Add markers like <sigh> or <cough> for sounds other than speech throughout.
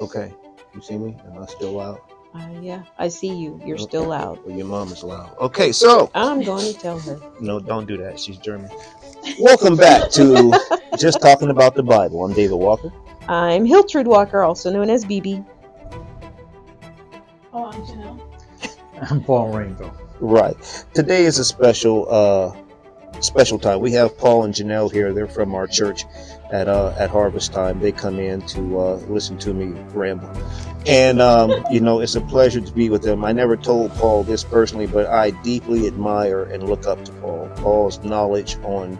Okay. You see me? Am I still loud? Uh, yeah, I see you. You're still loud. Well, your mom is loud. Okay, so I'm going to tell her. no, don't do that. She's German. Welcome back to <laughs> just talking about the Bible. I'm David Walker. I'm Hiltrude Walker, also known as BB. Oh, I'm Janelle. <laughs> I'm Paul Rainbow. Right. Today is a special uh special time. We have Paul and Janelle here. They're from our church at uh at harvest time. They come in to uh listen to me ramble. And um, you know, it's a pleasure to be with them. I never told Paul this personally, but I deeply admire and look up to Paul. Paul's knowledge on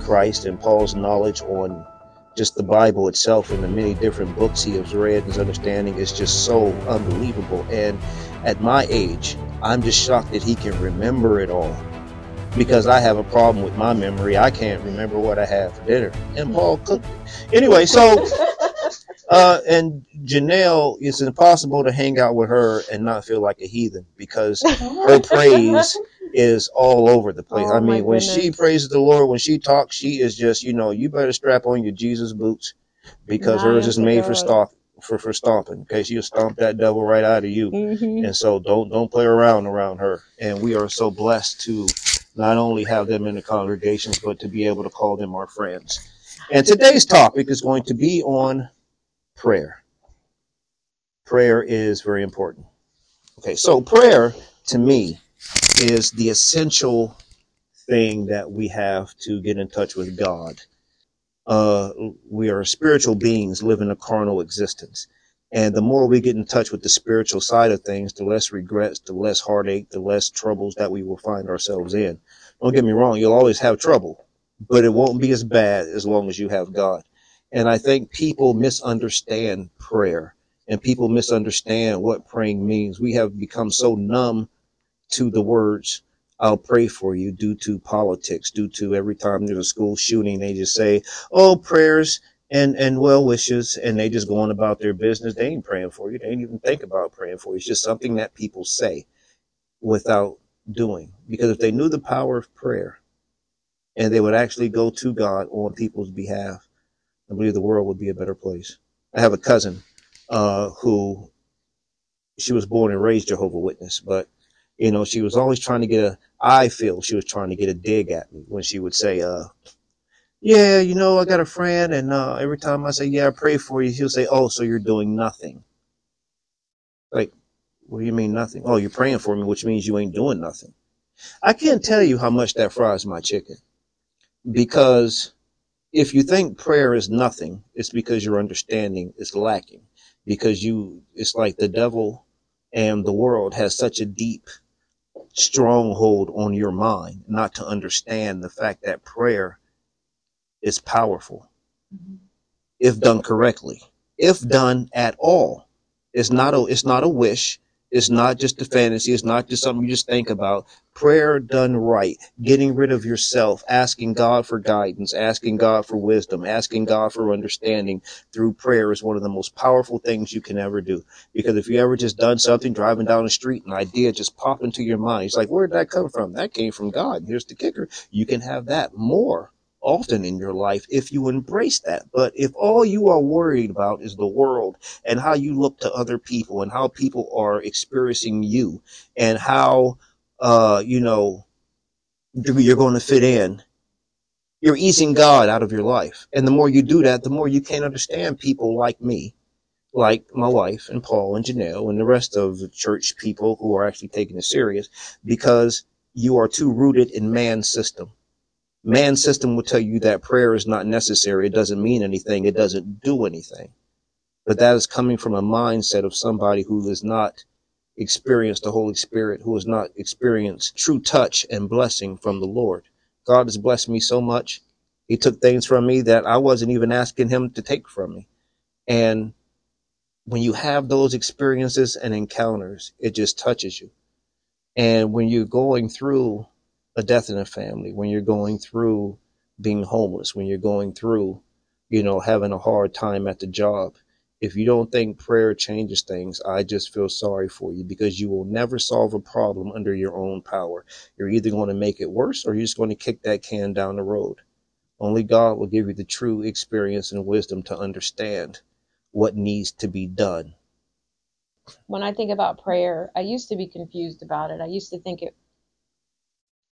Christ and Paul's knowledge on just the Bible itself and the many different books he has read, his understanding is just so unbelievable. And at my age, I'm just shocked that he can remember it all. Because I have a problem with my memory. I can't remember what I had for dinner. And Paul cooked it. Anyway, so <laughs> uh and Janelle, it's impossible to hang out with her and not feel like a heathen because her <laughs> praise is all over the place. Oh, I mean, when she praises the Lord, when she talks, she is just, you know, you better strap on your Jesus boots because hers is made for stomp for for stomping. Okay, she'll stomp that devil right out of you. Mhm. And so don't don't play around around her. And we are so blessed to not only have them in the congregations, but to be able to call them our friends. And today's topic is going to be on prayer. Prayer is very important. Okay, so prayer to me is the essential thing that we have to get in touch with God. Uh, we are spiritual beings living a carnal existence. And the more we get in touch with the spiritual side of things, the less regrets, the less heartache, the less troubles that we will find ourselves in. Don't get me wrong, you'll always have trouble, but it won't be as bad as long as you have God. And I think people misunderstand prayer and people misunderstand what praying means. We have become so numb to the words, I'll pray for you due to politics, due to every time there's a school shooting, they just say, oh, prayers and, and well wishes, and they just going about their business. They ain't praying for you. They ain't even think about praying for you. It's just something that people say without doing. Because if they knew the power of prayer and they would actually go to God on people's behalf, I believe the world would be a better place. I have a cousin uh, who she was born and raised Jehovah Witness, but you know she was always trying to get a. I feel she was trying to get a dig at me when she would say, uh, "Yeah, you know, I got a friend, and uh, every time I say, yeah, I pray for you,' he'll say, oh, so you're doing nothing.' Like, what do you mean nothing? Oh, you're praying for me, which means you ain't doing nothing. I can't tell you how much that fries my chicken because if you think prayer is nothing, it's because your understanding is lacking. Because you, it's like the devil and the world has such a deep stronghold on your mind not to understand the fact that prayer is powerful mm-hmm. if done correctly, if done at all. It's not a, it's not a wish. It's not just a fantasy. It's not just something you just think about. Prayer done right, getting rid of yourself, asking God for guidance, asking God for wisdom, asking God for understanding through prayer is one of the most powerful things you can ever do. Because if you ever just done something driving down the street, an idea just pop into your mind. It's like, where did that come from? That came from God. Here's the kicker. You can have that more often in your life if you embrace that. But if all you are worried about is the world and how you look to other people and how people are experiencing you and how, uh, you know, you're going to fit in, you're easing God out of your life. And the more you do that, the more you can't understand people like me, like my wife and Paul and Janelle and the rest of the church people who are actually taking it serious because you are too rooted in man's system. Man's system will tell you that prayer is not necessary. It doesn't mean anything. It doesn't do anything. But that is coming from a mindset of somebody who has not experienced the Holy Spirit, who has not experienced true touch and blessing from the Lord. God has blessed me so much. He took things from me that I wasn't even asking him to take from me. And when you have those experiences and encounters, it just touches you. And when you're going through a death in a family, when you're going through being homeless, when you're going through, you know, having a hard time at the job, if you don't think prayer changes things, I just feel sorry for you because you will never solve a problem under your own power. You're either going to make it worse or you're just going to kick that can down the road. Only God will give you the true experience and wisdom to understand what needs to be done. When I think about prayer, I used to be confused about it. I used to think it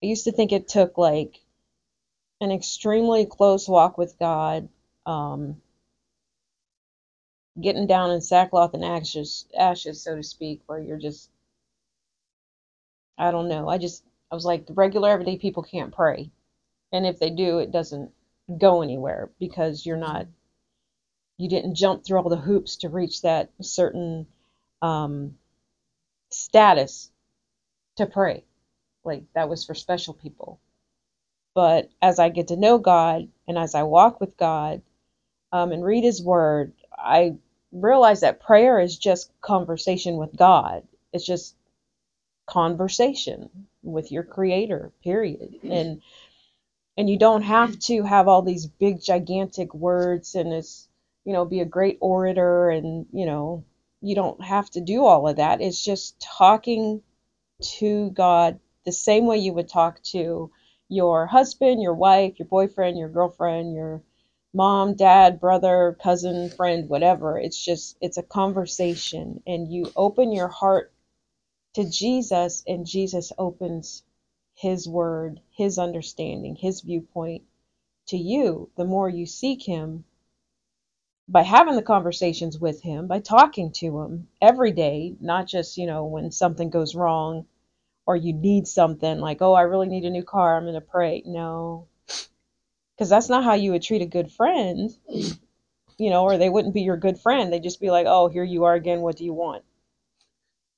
I used to think it took like an extremely close walk with God, um, getting down in sackcloth and ashes, ashes, so to speak, where you're just, I don't know. I just, I was like, the regular everyday people can't pray. And if they do, it doesn't go anywhere because you're not, you didn't jump through all the hoops to reach that certain um, status to pray. Like that was for special people. But as I get to know God and as I walk with God um, and read His Word, I realize that prayer is just conversation with God. It's just conversation with your Creator, period. And and you don't have to have all these big gigantic words and it's you know be a great orator and you know you don't have to do all of that. It's just talking to God the same way you would talk to your husband, your wife, your boyfriend, your girlfriend, your mom, dad, brother, cousin, friend, whatever. It's just, it's a conversation. And you open your heart to Jesus, and Jesus opens his word, his understanding, his viewpoint to you. The more you seek him, by having the conversations with him, by talking to him every day, not just, you know, when something goes wrong or you need something like, oh, I really need a new car, I'm going to pray. No, because that's not how you would treat a good friend, you know, or they wouldn't be your good friend. They'd just be like, oh, here you are again. What do you want?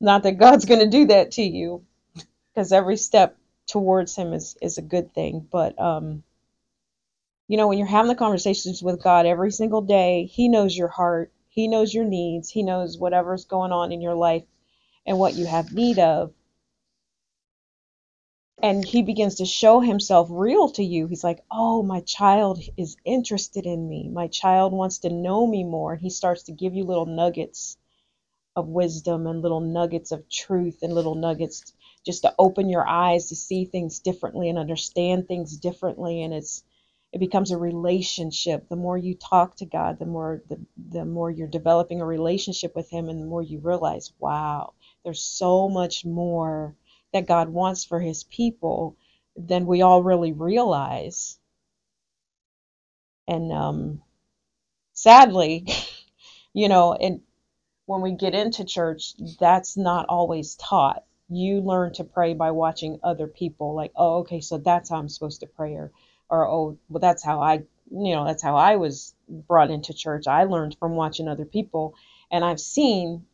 Not that God's going to do that to you, because every step towards Him is, is a good thing. But, um, you know, when you're having the conversations with God every single day, He knows your heart, He knows your needs, He knows whatever's going on in your life and what you have need of and he begins to show himself real to you. He's like, Oh, my child is interested in me. My child wants to know me more. And he starts to give you little nuggets of wisdom and little nuggets of truth and little nuggets just to open your eyes to see things differently and understand things differently. And it's, it becomes a relationship. The more you talk to God, the more the, the more you're developing a relationship with him and the more you realize, wow, there's so much more that God wants for his people than we all really realize. And um, sadly, <laughs> you know, and when we get into church, that's not always taught. You learn to pray by watching other people, like, oh, okay, so that's how I'm supposed to pray, or, or oh, well, that's how I, you know, that's how I was brought into church. I learned from watching other people, and I've seen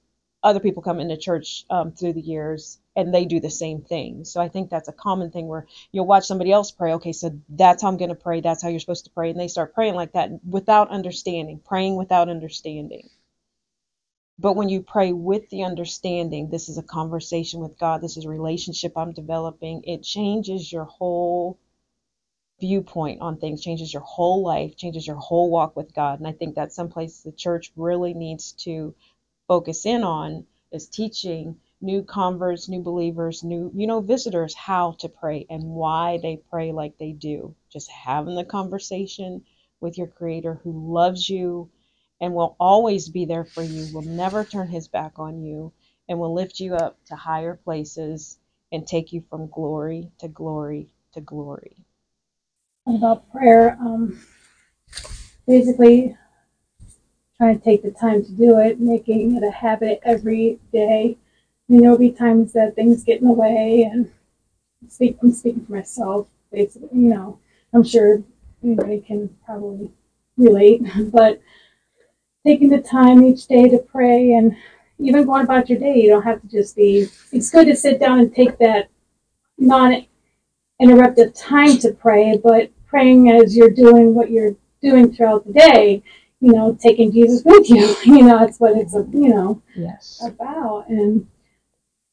other people come into church um, through the years and they do the same thing. So I think that's a common thing where you'll watch somebody else pray. Okay, so that's how I'm going to pray. That's how you're supposed to pray. And they start praying like that without understanding, praying without understanding. But when you pray with the understanding, this is a conversation with God, this is a relationship I'm developing, it changes your whole viewpoint on things, changes your whole life, changes your whole walk with God. And I think that's someplace the church really needs to focus in on is teaching new converts, new believers, new, you know, visitors how to pray and why they pray like they do. Just having the conversation with your creator who loves you and will always be there for you, will never turn his back on you, and will lift you up to higher places and take you from glory to glory to glory. About prayer, um, basically trying to take the time to do it, making it a habit every day. You know, there'll be times that things get in the way, and speak, I'm speaking for myself, basically. You know, I'm sure anybody can probably relate, <laughs> but taking the time each day to pray and even going about your day, you don't have to just be. It's good to sit down and take that non interruptive time to pray, but praying as you're doing what you're doing throughout the day you know, taking Jesus with you. <laughs> You know, that's what it's, you know, Yes. about. And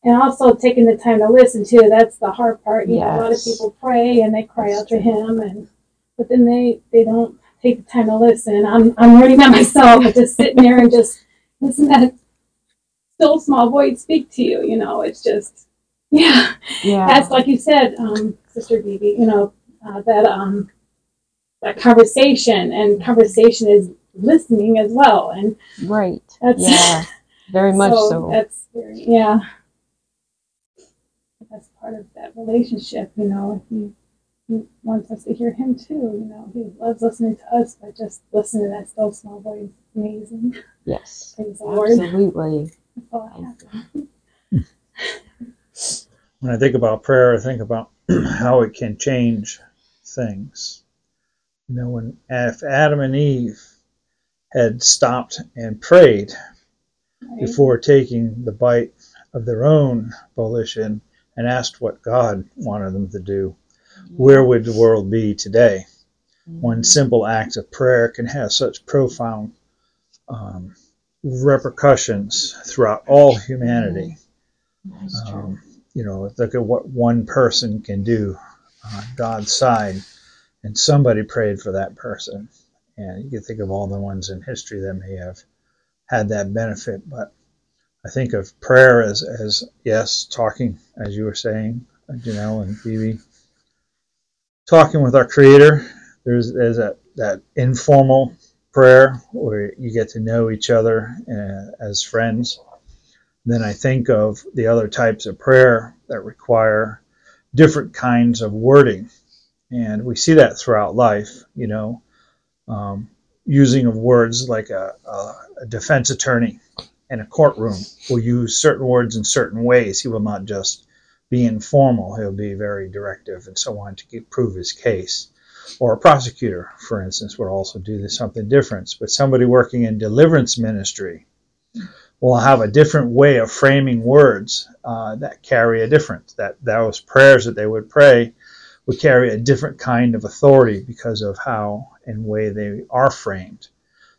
and also taking the time to listen to. That's the hard part. You know, a lot of Yes. people pray and they cry out to Him, and but then they they don't take the time to listen. I'm I'm learning that <laughs> myself. Just sitting there and just listen to that still small voice speak to you. You know, it's just yeah. Yeah. That's like you said, um, Sister Bibi. You know, uh, that um that conversation and conversation is listening as well. And Right. that's Yeah. <laughs> Very much so. That's very, yeah. That's part of that relationship, you know. He, he wants us to hear him too, you know. He loves listening to us, but just listening to that still small voice, amazing. Yes. Praise. Absolutely. That's all I have. <laughs> When I think about prayer, I think about <clears throat> how it can change things. You know, when if Adam and Eve had stopped and prayed Right? before taking the bite of their own volition and asked what God wanted them to do, where would the world be today? One simple act of prayer can have such profound um, repercussions throughout all humanity. True. Um, you know, look at what one person can do on God's side, and somebody prayed for that person. And you can think of all the ones in history that may have had that benefit. But I think of prayer as, as yes, talking, as you were saying, Janelle and Phoebe, talking with our Creator. There's, there's that, that informal prayer where you get to know each other uh, as friends then I think of the other types of prayer that require different kinds of wording. And we see that throughout life, you know, um, using of words like a, a, a defense attorney in a courtroom will use certain words in certain ways. He will not just be informal, he'll be very directive and so on to get, prove his case. Or a prosecutor, for instance, would also do something different. But somebody working in deliverance ministry will have a different way of framing words uh, that carry a difference. That those prayers that they would pray would carry a different kind of authority because of how and way they are framed.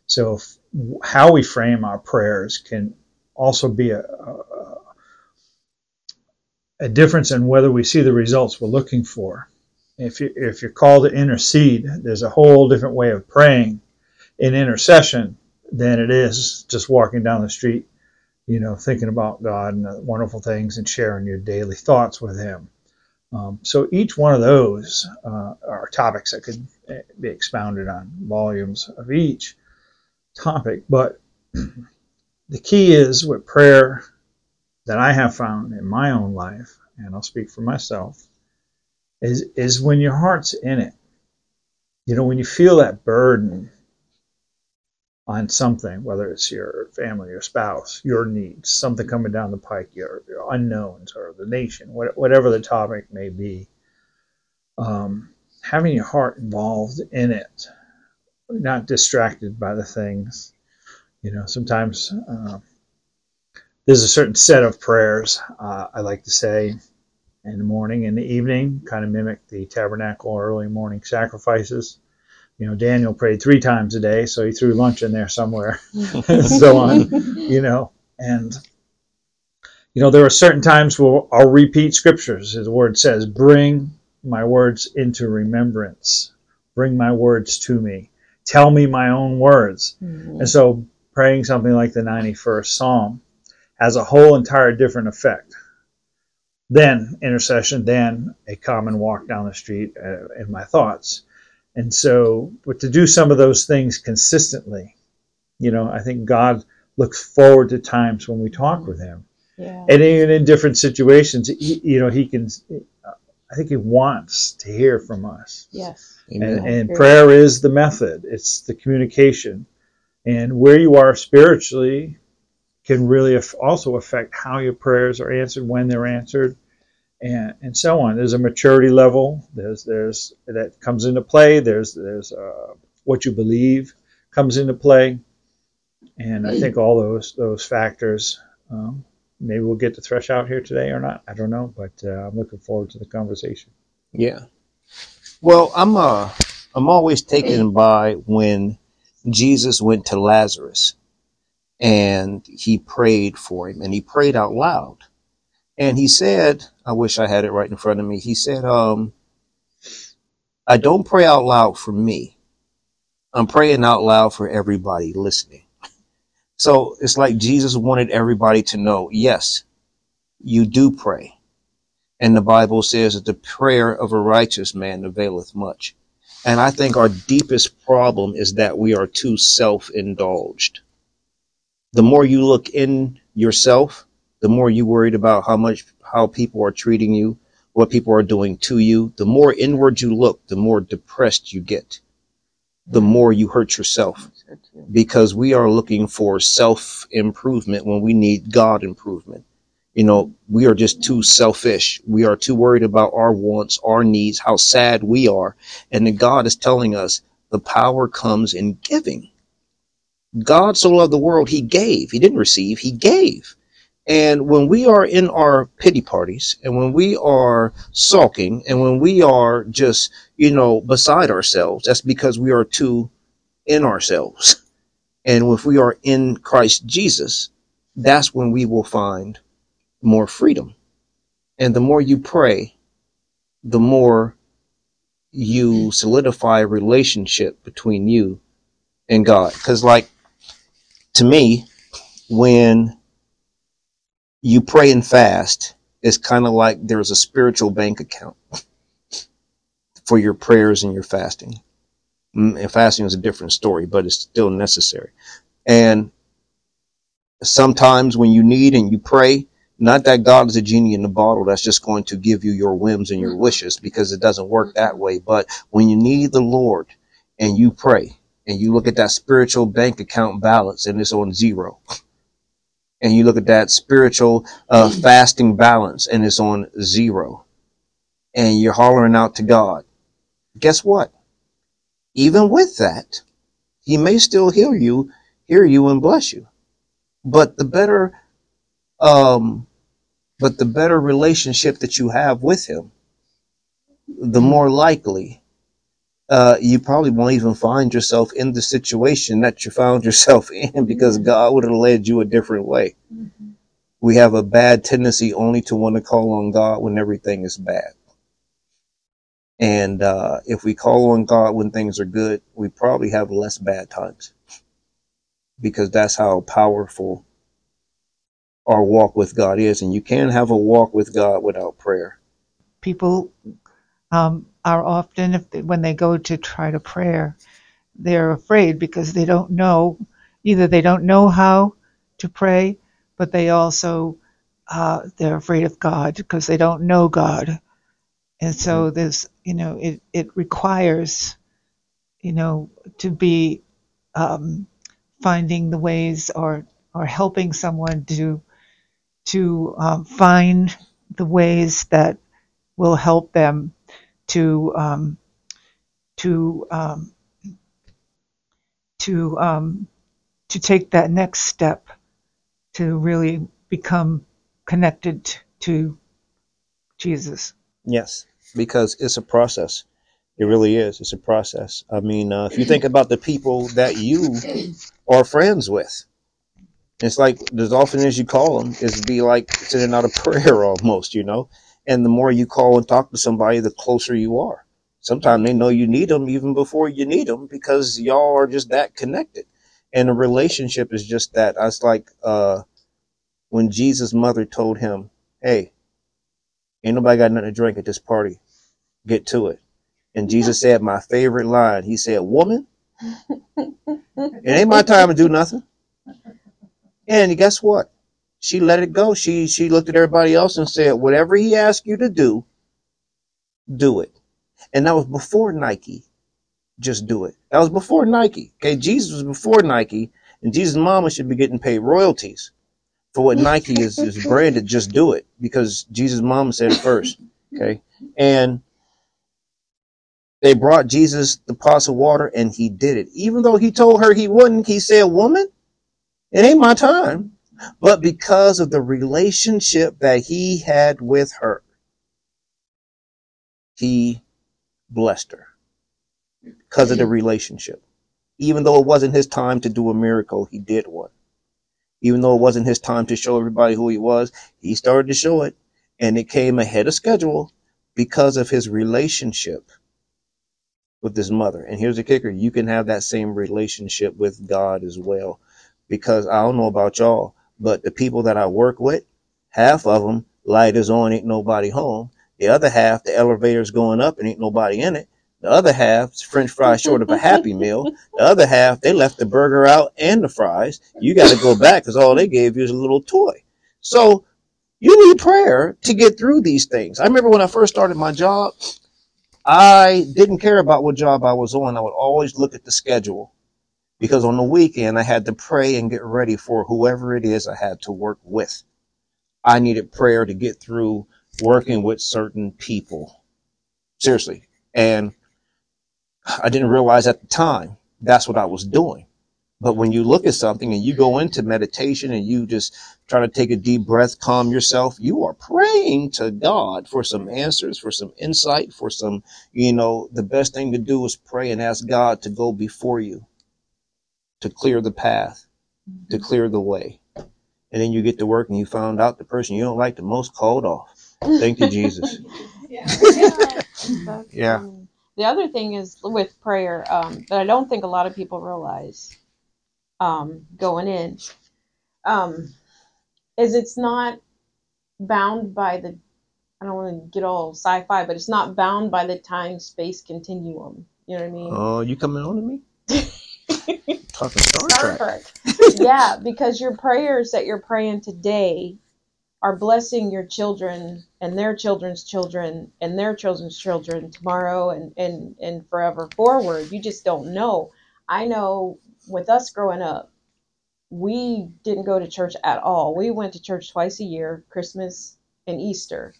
So, if, how we frame our prayers can also be a, a, a difference in whether we see the results we're looking for. If you if you're called to intercede, there's a whole different way of praying in intercession than it is just walking down the street you know, thinking about God and wonderful things and sharing your daily thoughts with Him. Um, so each one of those uh, are topics that could be expounded on, volumes of each topic. But the key is with prayer that I have found in my own life, and I'll speak for myself, is is when your heart's in it. You know, when you feel that burden on something, whether it's your family, your spouse, your needs, something coming down the pike, your, your unknowns, or the nation, whatever the topic may be. Um, having your heart involved in it, not distracted by the things. You know, sometimes uh, there's a certain set of prayers uh, I like to say in the morning and the evening, kind of mimic the tabernacle or early morning sacrifices you know, Daniel prayed three times a day, so he threw lunch in there somewhere, and <laughs> <laughs> so on, you know. And, you know, there are certain times where I'll repeat scriptures. The word says, Bring my words into remembrance, bring my words to me, tell me my own words. Mhm. And so, praying something like the 91st Psalm has a whole entire different effect than intercession, than a common walk down the street uh, in my thoughts. And so, but to do some of those things consistently, you know, I think God looks forward to times when we talk with Him. Yeah. And even in different situations, he, you know, He can, I think He wants to hear from us. Yes. And, and prayer is the method, it's the communication. And where you are spiritually can really af- also affect how your prayers are answered, when they're answered, and, and so on. There's a maturity level. There's there's that comes into play. There's there's uh, what you believe comes into play, and I think all those those factors. Um, maybe we'll get to thresh out here today or not. I don't know, but uh, I'm looking forward to the conversation. Yeah. Well, I'm uh I'm always taken by when Jesus went to Lazarus and he prayed for him and he prayed out loud. And he said, I wish I had it right in front of me. He said, um, I don't pray out loud for me. I'm praying out loud for everybody listening. So it's like Jesus wanted everybody to know, yes, you do pray. And the Bible says that the prayer of a righteous man availeth much. And I think our deepest problem is that we are too self indulged. The more you look in yourself, the more you worried about how much, how people are treating you, what people are doing to you. The more inward you look, the more depressed you get, the more you hurt yourself because we are looking for self improvement when we need God improvement. You know, we are just too selfish. We are too worried about our wants, our needs, how sad we are. And then God is telling us the power comes in giving. God so loved the world, he gave. He didn't receive, he gave. And when we are in our pity parties and when we are sulking and when we are just, you know, beside ourselves, that's because we are too in ourselves. And if we are in Christ Jesus, that's when we will find more freedom. And the more you pray, the more you solidify a relationship between you and God. Because, like, to me, when you pray and fast, it's kind of like there's a spiritual bank account <laughs> for your prayers and your fasting. Mm, And fasting is a different story, but it's still necessary. And sometimes when you need and you pray, not that God is a genie in the bottle that's just going to give you your whims and your wishes because it doesn't work that way. But when you need the Lord and you pray and you look at that spiritual bank account balance and it's on zero, and you look at that spiritual uh, fasting balance and it's on zero, and you're hollering out to God, guess what? Even with that, He may still heal you, hear you, and bless you. But the better um, but the better relationship that you have with him, the more likely uh, you probably won't even find yourself in the situation that you found <laughs> yourself in because God would have led you a different way. We have a bad tendency only to want to call on God when everything is bad. And uh, if we call on God when things are good, we probably have less bad times because that's how powerful our walk with God is. And you can't have a walk with God without prayer. people um, are often if they, when they go to try to prayer they're afraid because they don't know either they don't know how to pray but they also uh, they're afraid of god because they don't know god and so there's you know it, it requires you know to be um, finding the ways or or helping someone to to um, find the ways that will help them to um, to um, to um, to take that next step to really become connected to Jesus. Yes, because it's a process. It really is. It's a process. I mean, uh, if you think about the people that you are friends with, it's like as often as you call them, it's be like sending out a <laughs> prayer almost, you know. And the more you call and talk to somebody, the closer you are. Sometimes they know you need them even before you need them because y'all are just that connected. And a relationship is just that. It's like uh, when Jesus' mother told him, "Hey, ain't nobody got nothing to drink at this party. Get to it." And Jesus said, "My favorite line." He said, "Woman, it ain't my time to do nothing." And guess what? She let it go. She she looked at everybody else and said, "Whatever he asked you to do, do it." And that was before Nike. Just do it. That was before Nike. Okay, Jesus was before Nike, and Jesus' mama should be getting paid royalties for what <laughs> Nike is, is branded. Just do it because Jesus' mama said it first. Okay, and they brought Jesus the pots of water, and he did it. Even though he told her he wouldn't, he said, "Woman, it ain't my time." But because of the relationship that he had with her, he blessed her because of the relationship. Even though it wasn't his time to do a miracle, he did one. Even though it wasn't his time to show everybody who he was, he started to show it. And it came ahead of schedule because of his relationship with his mother. And here's the kicker you can have that same relationship with God as well. Because I don't know about y'all, but the people that I work with, half of them, light is on, ain't nobody home. The other half, the elevator's going up and ain't nobody in it. The other half French fries short of a Happy Meal. The other half they left the burger out and the fries. You got to go back because all they gave you is a little toy. So you need prayer to get through these things. I remember when I first started my job, I didn't care about what job I was on. I would always look at the schedule because on the weekend I had to pray and get ready for whoever it is I had to work with. I needed prayer to get through working with certain people. Seriously. And I didn't realize at the time that's what I was doing. But when you look at something and you go into meditation and you just try to take a deep breath, calm yourself, you are praying to God for some answers, for some insight, for some, you know, the best thing to do is pray and ask God to go before you, to clear the path, to clear the way. And then you get to work and you found out the person you don't like the most called off. Thank you, Jesus. That's <laughs> Yeah. <laughs> funny. The other thing is with prayer um, that I don't think a lot of people realize um, going in um, is it's not bound by the. I don't want to get all sci-fi, but it's not bound by the time-space continuum. You know what I mean? Oh, you coming on to me? <laughs> Talking Star Star Trek. Trek. <laughs> yeah, because your prayers that you're praying today are blessing your children and their children's children and their children's children tomorrow and, and, and forever forward. You just don't know. I know with us growing up, we didn't go to church at all. We went to church twice a year, Christmas and Easter,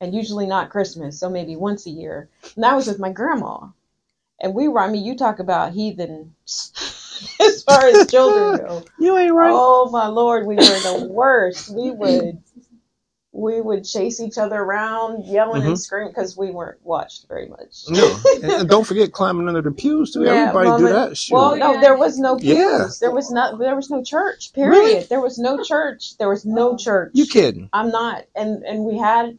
and usually not Christmas, so maybe once a year. And that was with my grandma. And we were, I mean, you talk about heathen <laughs> as far as children go. <laughs> You ain't right. Oh my lord, we were the worst. We would we would chase each other around, yelling and Mhm. screaming because we weren't watched very much. No, <laughs> and, and don't forget climbing under the pews too. Yeah, Everybody well, do that. Shoot. Well, no, there was no pews. Yeah. There was not. There was no church. Period. Really? There was no church. There was no church. you kidding? I'm not. And and we had.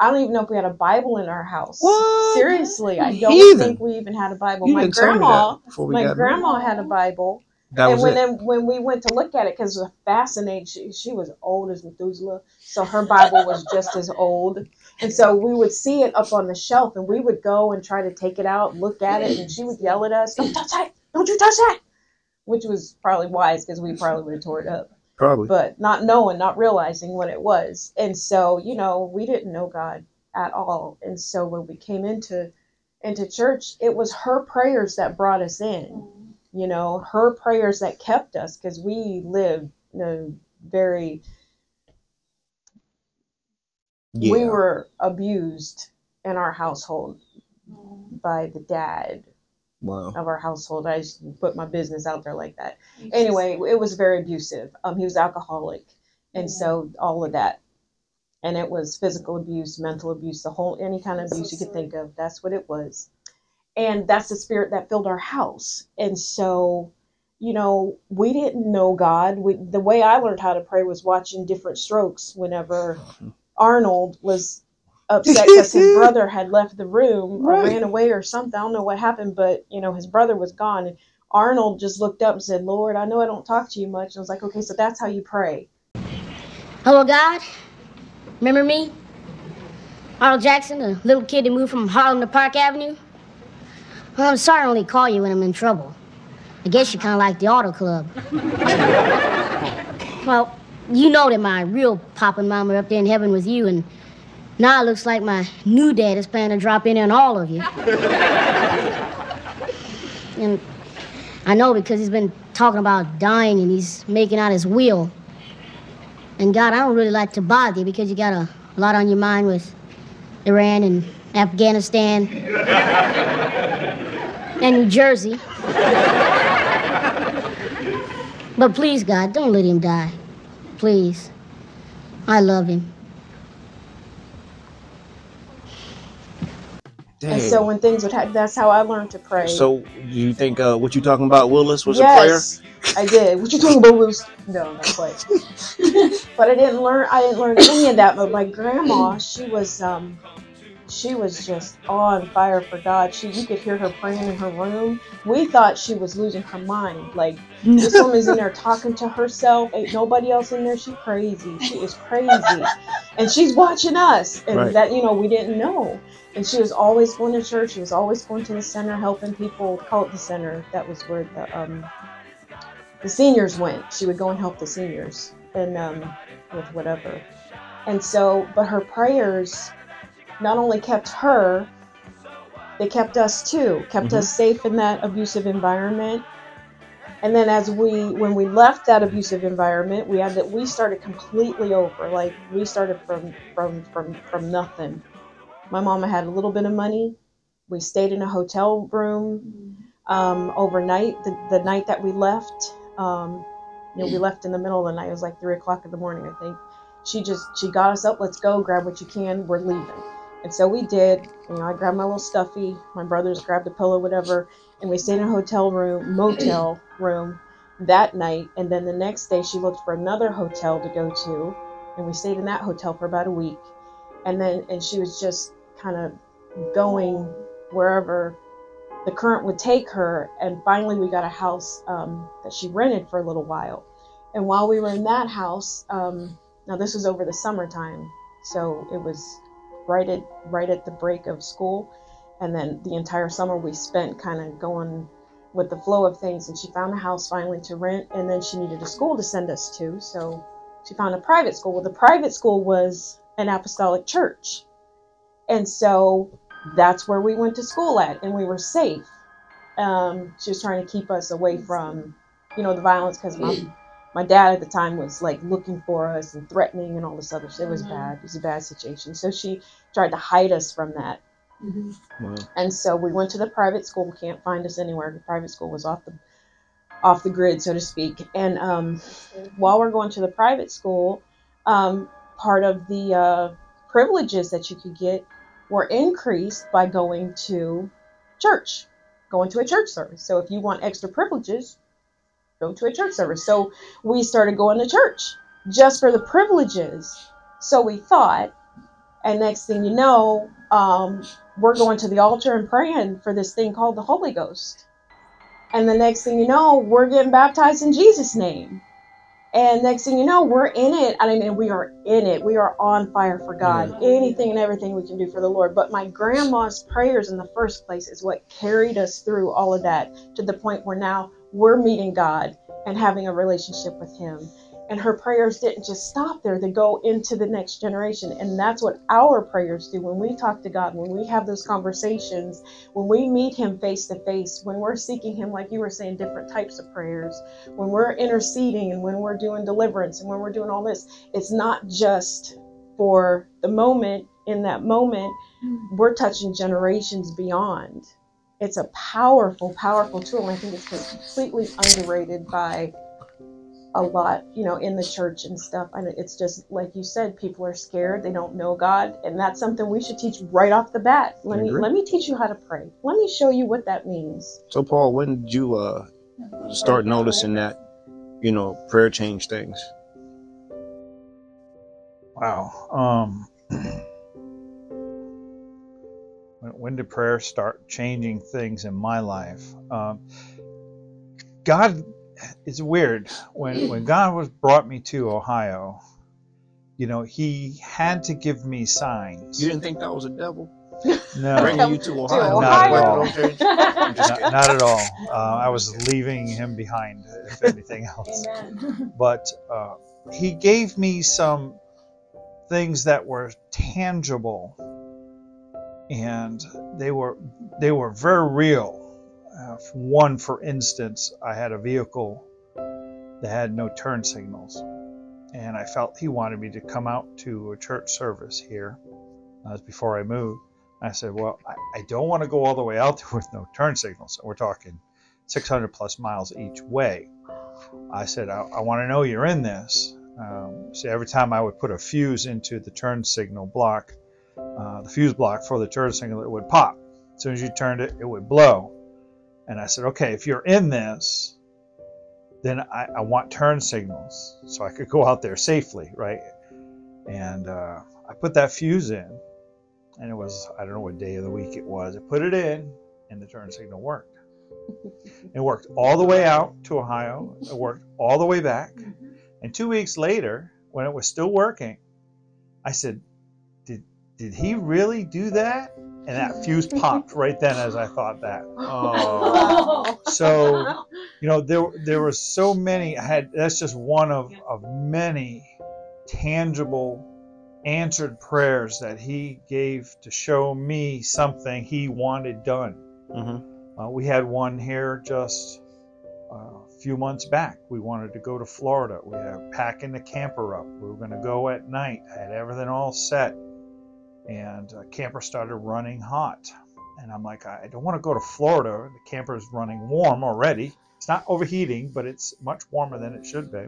I don't even know if we had a Bible in our house. What? Seriously, I don't think we even had a Bible. You my didn't tell me grandma, my got married. grandma had a Bible. That and when it. then, when we went to look at it, because it was fascinating, she, she was old as Methuselah, so her Bible was just as old. And so we would see it up on the shelf, and we would go and try to take it out, look at it, and she would yell at us, "Don't touch that! Don't you touch that!" Which was probably wise because we probably would have tore it up, Probably. but not knowing, not realizing what it was. And so you know, we didn't know God at all. And so when we came into into church, it was her prayers that brought us in you know her prayers that kept us because we lived in a very yeah. we were abused in our household by the dad wow. of our household. I just put my business out there like that. Anyway it was very abusive. Um he was alcoholic and so all of that. And it was physical abuse mental abuse the whole any kind of abuse you could think of that's what it was. And that's the spirit that filled our house. And so you know we didn't know god. We, the way i learned how to pray was watching different strokes whenever <laughs> arnold was upset because his <laughs> brother had left the room or Right. ran away or something i don't know what happened but you know his brother was gone and arnold just looked up and said lord i know i don't talk to you much and i was like okay so that's how you pray Hello, God. Remember me? Arnold Jackson, a little kid that moved from Harlem to Park Avenue? Well, I'm sorry I only call you when I'm in trouble. I guess you're kind of like the auto club. <laughs> well, you know that my real papa and mama are up there in heaven with you, and now it looks like my new dad is planning to drop in on all of you. <laughs> and I know because he's been talking about dying and he's making out his will. And God, I don't really like to bother you because you got a lot on your mind with Iran and Afghanistan <laughs> and New Jersey. But please, God, don't let him die. Please. I love him. And so when things would happen that's how i learned to pray So you think uh, what you talking about, Willis, was yes, a prayer? I did. What you talking about, Willis? No, not quite. <laughs> but I didn't learn. I didn't learn any of that. But my grandma, she was, um, she was just on fire for God. She you could hear her praying in her room. We thought she was losing her mind. Like this woman's in there talking to herself. Ain't nobody else in there. She crazy. She is crazy, and she's watching us. And Right. that you know we didn't know. And she was always going to church. She was always going to the center, helping people. Call it the center. That was where the um the seniors went. She would go and help the seniors and um with whatever. And so, but her prayers not only kept her, they kept us too, kept Mhm. us safe in that abusive environment. And then as we, when we left that abusive environment, we had that we started completely over. Like we started from from from from nothing. My mama had a little bit of money. We stayed in a hotel room um, overnight. The, the night that we left, um, you know, we left in the middle of the night. It was like three o'clock in the morning, I think. She just she got us up. Let's go. Grab what you can. We're leaving. And so we did. You know, I grabbed my little stuffy. My brothers grabbed a pillow, whatever, and we stayed in a hotel room, motel <clears throat> room, that night. And then the next day, she looked for another hotel to go to, and we stayed in that hotel for about a week. And then, and she was just kind of going wherever the current would take her. And finally, we got a house um, that she rented for a little while. And while we were in that house, um, now this was over the summertime, so it was right at right at the break of school, and then the entire summer we spent kind of going with the flow of things. And she found a house finally to rent, and then she needed a school to send us to, so she found a private school. Well, the private school was an apostolic church, and so that's where we went to school at, and we were safe. Um, she was trying to keep us away from, you know, the violence because my <clears throat> my dad at the time was like looking for us and threatening and all this other shit. It was bad. It was a bad situation. So she tried to hide us from that. Wow. And so we went to the private school. We Can't find us anywhere. The private school was off the off the grid, so to speak. And um, while we're going to the private school, um, part of the uh, privileges that you could get were increased by going to church, going to a church service. So if you want extra privileges, go to a church service. So we started going to church just for the privileges. So we thought, and next thing you know, um, we're going to the altar and praying for this thing called the Holy Ghost. And the next thing you know, we're getting baptized in Jesus' name. And next thing you know, we're in it. I mean, we are in it. We are on fire for God. Anything and everything we can do for the Lord. But my grandma's prayers in the first place is what carried us through all of that to the point where now we're meeting God and having a relationship with Him. And her prayers didn't just stop there, they go into the next generation. And that's what our prayers do when we talk to God, when we have those conversations, when we meet Him face to face, when we're seeking Him, like you were saying, different types of prayers, when we're interceding and when we're doing deliverance and when we're doing all this, it's not just for the moment, in that moment, mm. we're touching generations beyond. It's a powerful, powerful tool. And I think it's completely underrated by a lot, you know, in the church and stuff. And it's just like you said, people are scared. They don't know God, and that's something we should teach right off the bat. Let me let me teach you how to pray. Let me show you what that means. So, Paul, when did you uh, start noticing that, you know, prayer changed things? Wow. Um, <clears throat> when, when did prayer start changing things in my life? Um, God, it's weird. When when God was brought me to Ohio, you know, He had to give me signs. You didn't think that was a devil no, <laughs> bringing you to Ohio? Not at all. <laughs> Not I'm not, at all. Uh, I was leaving Him behind, if anything else. <laughs> but uh, he gave me some things that were tangible and they were they were very real. Uh, one for instance i had a vehicle that had no turn signals and i felt he wanted me to come out to a church service here. That was before i moved. I said well i, I don't want to go all the way out there with no turn signals. We're talking 600 plus miles each way. I said, I, I want to know you're in this. Um, so every time I would put a fuse into the turn signal block, uh, the fuse block for the turn signal, it would pop. As soon as you turned it, it would blow. And I said, okay, if you're in this, then I, I want turn signals so I could go out there safely, right? And uh, I put that fuse in, and it was I don't know what day of the week it was. I put it in, and the turn signal worked. <laughs> It worked all the way out to Ohio. It worked all the way back. And two weeks later, when it was still working, I said, "Did did he really do that?" And that fuse popped right then as I thought that. Oh, So you know there there were so many. I had that's just one of of many tangible answered prayers that he gave to show me something he wanted done. hmm Uh, we had one here just uh, a few months back. We wanted to go to Florida. We were packing the camper up. We were going to go at night. I had everything all set, and uh, camper started running hot. And I'm like, I don't want to go to Florida. The camper is running warm already. It's not overheating, but it's much warmer than it should be.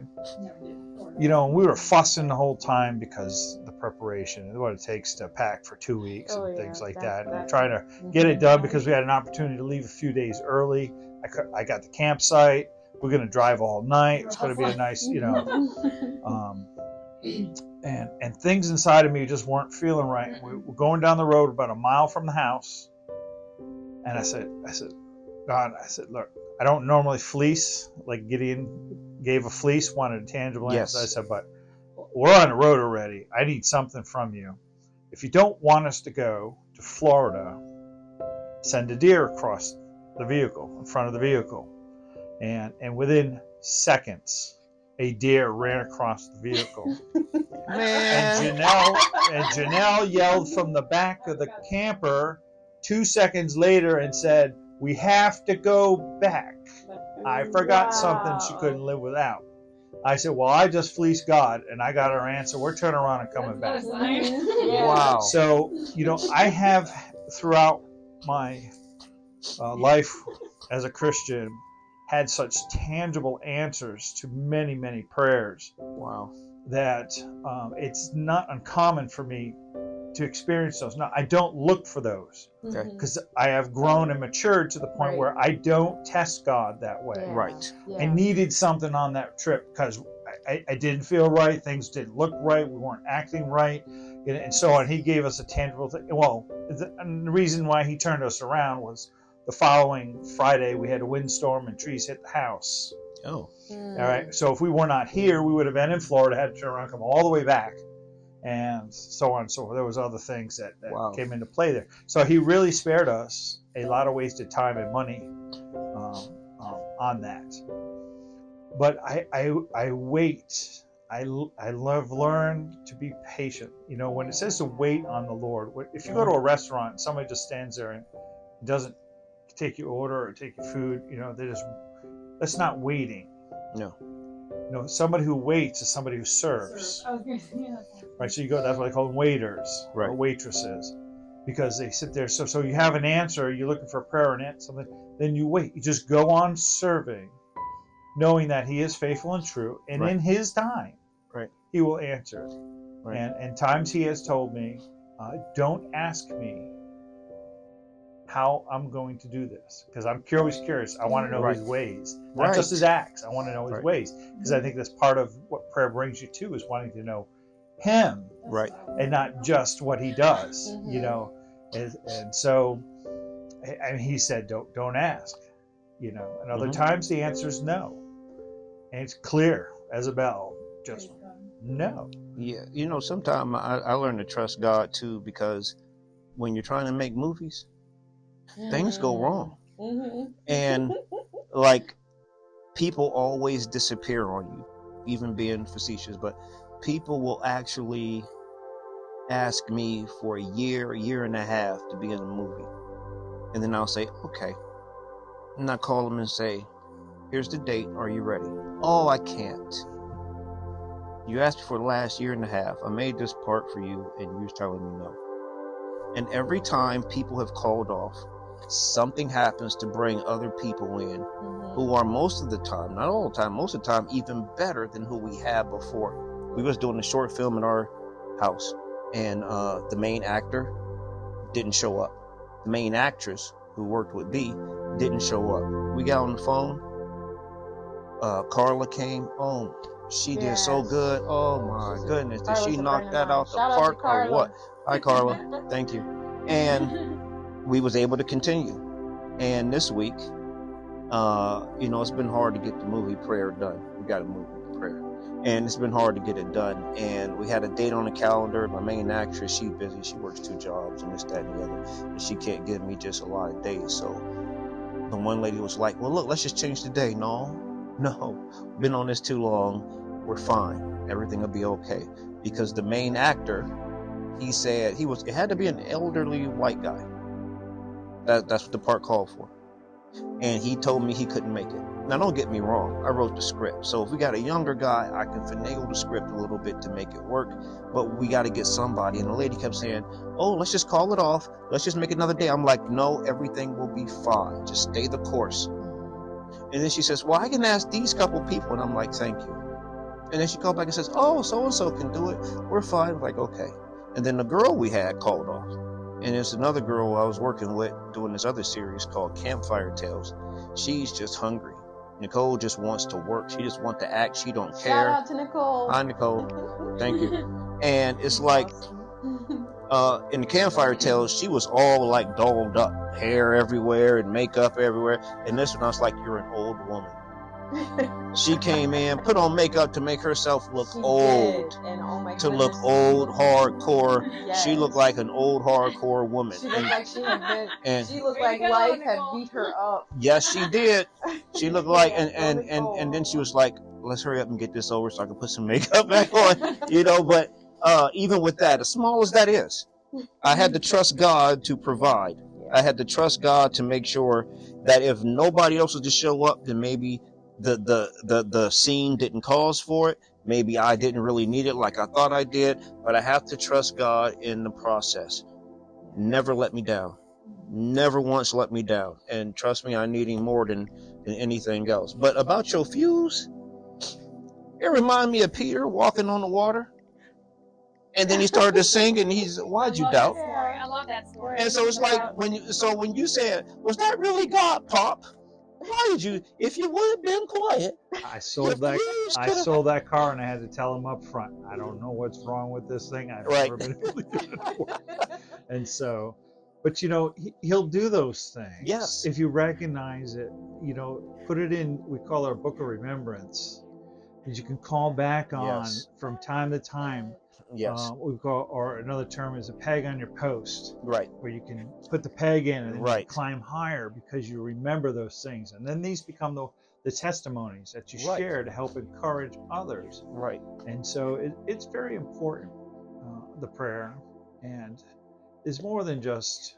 You know, and we were fussing the whole time because the preparation, and what it takes to pack for two weeks Oh, and yeah, things like that-. And we're trying to get it done because we had an opportunity to leave a few days early. I, I got the campsite. We're going to drive all night. It's going to be a nice, you know, <laughs> um, and and things inside of me just weren't feeling right. We mm-hmm. were going down the road about a mile from the house, and I said, I said, God, I said, look, I don't normally fleece like Gideon gave a fleece, wanted a tangible Yes. I said, but we're on the road already. I need something from you. If you don't want us to go to Florida, send a deer across the vehicle, in front of the vehicle. And and within seconds, a deer ran across the vehicle. <laughs> And man. Janelle and <laughs> Janelle yelled from the back of the camper two seconds later and said, "We have to go back." I forgot something she couldn't live without. I said, "Well, I just fleeced God, and I got her answer. We're turning around and coming back." Wow. So, you know, I have throughout my uh, life as a Christian had such tangible answers to many, many prayers Wow. that um, it's not uncommon for me to experience those. Now, I don't look for those Okay. because I have grown and matured to the point Right. where I don't test God that way. Yeah. Right. Yeah. I needed something on that trip because I, I, I didn't feel right. Things didn't look right. We weren't acting right, and, and so on. He gave us a tangible thing. Well, the, and the reason why he turned us around was the following Friday we had a windstorm and trees hit the house. Oh. Mm. All right. So if we were not here, we would have been in Florida, had to turn around, come all the way back, and so on and so forth. There was other things that, that Wow. came into play there. So he really spared us a lot of wasted time and money um, um, on that. But I, I, I wait. I, l- I love learn to be patient. You know, when it says to wait on the Lord, if you go to a restaurant and somebody just stands there and doesn't take your order or take your food, you know, they just that's not waiting. No. No, somebody who waits is somebody who serves. I was gonna say, <laughs> yeah. Right. So you go. That's what they call them waiters or waitresses, because they sit there. So so you have an answer. You're looking for a prayer and an- something. Then you wait. You just go on serving, knowing that He is faithful and true, and in His time, Right. He will answer. Right. And and times He has told me, uh, don't ask me how I'm going to do this, because I'm always curious. I want to know Right. His ways, not Right. just His acts. I want to know His Right. ways, because I think that's part of what prayer brings you to is wanting to know Him Right. and not just what he does, Mhm. you know. And, and so, and he said, don't don't ask, you know. And other Mhm. times the answer is no, and it's clear as a bell, just no. Yeah. You know, sometimes I, I learn to trust God too because when you're trying to make movies, things go wrong. Mhm. And like people always disappear on you, even being facetious, but people will actually ask me for a year, a year and a half to be in a movie. And then I'll say, okay. And I call them and say, here's the date. Are you ready? Oh, I can't. You asked me for the last year and a half. I made this part for you and you're telling me no. And every time people have called off, something happens to bring other people in Mhm. who are most of the time, not all the time, most of the time even better than who we had before. We was doing a short film in our house and uh, the main actor didn't show up. The main actress who worked with B didn't show up. We got on the phone. Uh, Carla came. Oh, She did so good. Oh my goodness. Did Carla's she knock that out the Shout park or what? Hi Carla. <laughs> Thank you. And <laughs> we was able to continue. And this week, uh, you know, it's been hard to get the movie prayer done. We got move with prayer. And it's been hard to get it done. And we had a date on the calendar. My main actress, she's busy. She works two jobs and this, that, and the other. And she can't give me just a lot of days. So the one lady was like, well, look, let's just change the day. No, <laughs> no, been on this too long. We're fine. Everything will be okay. Because the main actor, he said he was, it had to be an elderly white guy. That, that's what the part called for. And he told me he couldn't make it. Now, don't get me wrong. I wrote the script. So if we got a younger guy, I can finagle the script a little bit to make it work. But we got to get somebody. And the lady kept saying, oh, let's just call it off. Let's just make another day. I'm like, no, everything will be fine. Just stay the course. And then she says, well, I can ask these couple people. And I'm like, thank you. And then she called back and says, oh, so and so can do it. We're fine. I'm like, okay. And then the girl we had called off. And there's another girl I was working with doing this other series called Campfire Tales. She's just hungry. Nicole just wants to work. She just wants to act. She don't Shout care. out to Nicole. Hi, Nicole. Thank you. <laughs> And it's like, uh, in the Campfire Tales, she was all like dolled up, hair everywhere and makeup everywhere. And this one, I was like, you're an old woman. She came in, put on makeup to make herself look She old, did, and oh my to look old, hardcore. Yes. She looked like an old, hardcore woman. She looked And- like she had been. and She looked like life had Nicole. beat her up. Yes, she did. She <laughs> looked like, Yeah, and and and and then she was like, "Let's hurry up and get this over so I can put some makeup <laughs> back on." <laughs> You know, but uh, even with that, as small as that is, I had to trust God to provide. I had to trust God to make sure that if nobody else was to show up, then maybe the the the the scene didn't cause for it. Maybe I didn't really need it like I thought I did, but I have to trust God in the process. Never let me down. Never once let me down. And trust me, I need him more than, than anything else. But about your fuse, it reminded me of Peter walking on the water. And then he started to sing and he's why'd you doubt? I love that story. And so it's like when you so when you said, Was that really God, Pop? Why did you if you would have been quiet? I sold that. I sold that car, and I had to tell him up front. I don't know what's wrong with this thing. I've Right. never been able to get it to work. <laughs> And so, but you know, he, he'll do those things. Yes. If you recognize it, you know, put it in. We call our book of remembrance, that you can call back on Yes. from time to time. Yes. Uh, we call, or another term is a peg on your post right. where you can put the peg in and then you Right. climb higher because you remember those things. And then these become the, the testimonies that you Right. share to help encourage others. Right. And so it, it's very important, uh, the prayer. And it's more than just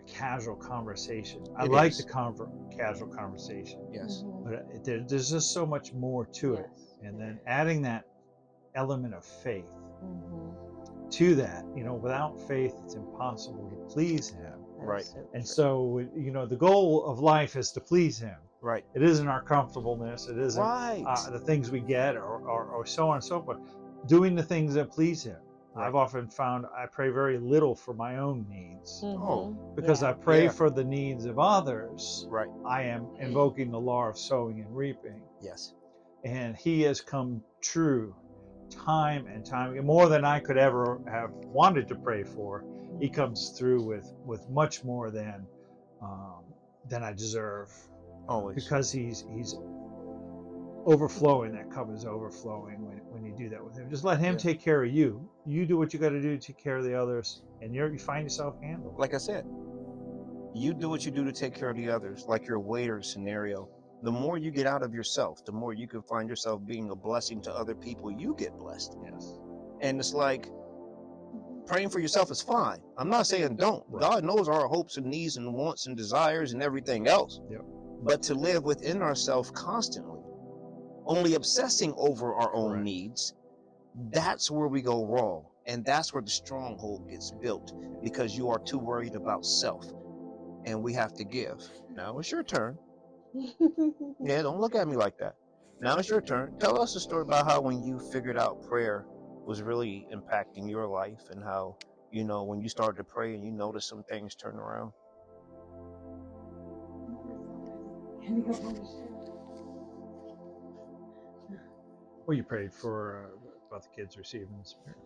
a casual conversation. I It like is. the conver- casual conversation, Yes. but it, there, there's just so much more to it. And then adding that element of faith Mhm. to that, you know, without faith, it's impossible to please Him. Right. So And so, you know, the goal of life is to please Him. Right. It isn't our comfortableness. It isn't Right. uh, the things we get or, or, or so on and so forth. Doing the things that please Him. I've often found I pray very little for my own needs Oh, Mhm. because Yeah. I pray Yeah. for the needs of others. right. I am invoking the law of sowing and reaping. Yes. And He has come true time and time more than I could ever have wanted to pray for. He comes through with, with much more than um, than I deserve Always. because he's he's overflowing. That cup is overflowing when, when you do that with him. Just let him Yeah. take care of you. You do what you got to do to take care of the others, and you're, you find yourself handled. like I said, you do what you do to take care of the others, like your waiter scenario. The more you get out of yourself, the more you can find yourself being a blessing to other people. You get blessed. Yes. And it's like praying for yourself is fine. I'm not saying don't. Right. God knows our hopes and needs and wants and desires and everything else. Yep. But to live within ourselves constantly, only obsessing over our own Correct. needs, that's where we go wrong. And that's where the stronghold gets built because you are too worried about self. And we have to give. Now it's your turn. Yeah, don't look at me like that. Now it's your turn. Tell us a story about how when you figured out prayer was really impacting your life and how, you know, when you started to pray and you noticed some things turn around. Well, you prayed for uh, about the kids receiving the Spirit,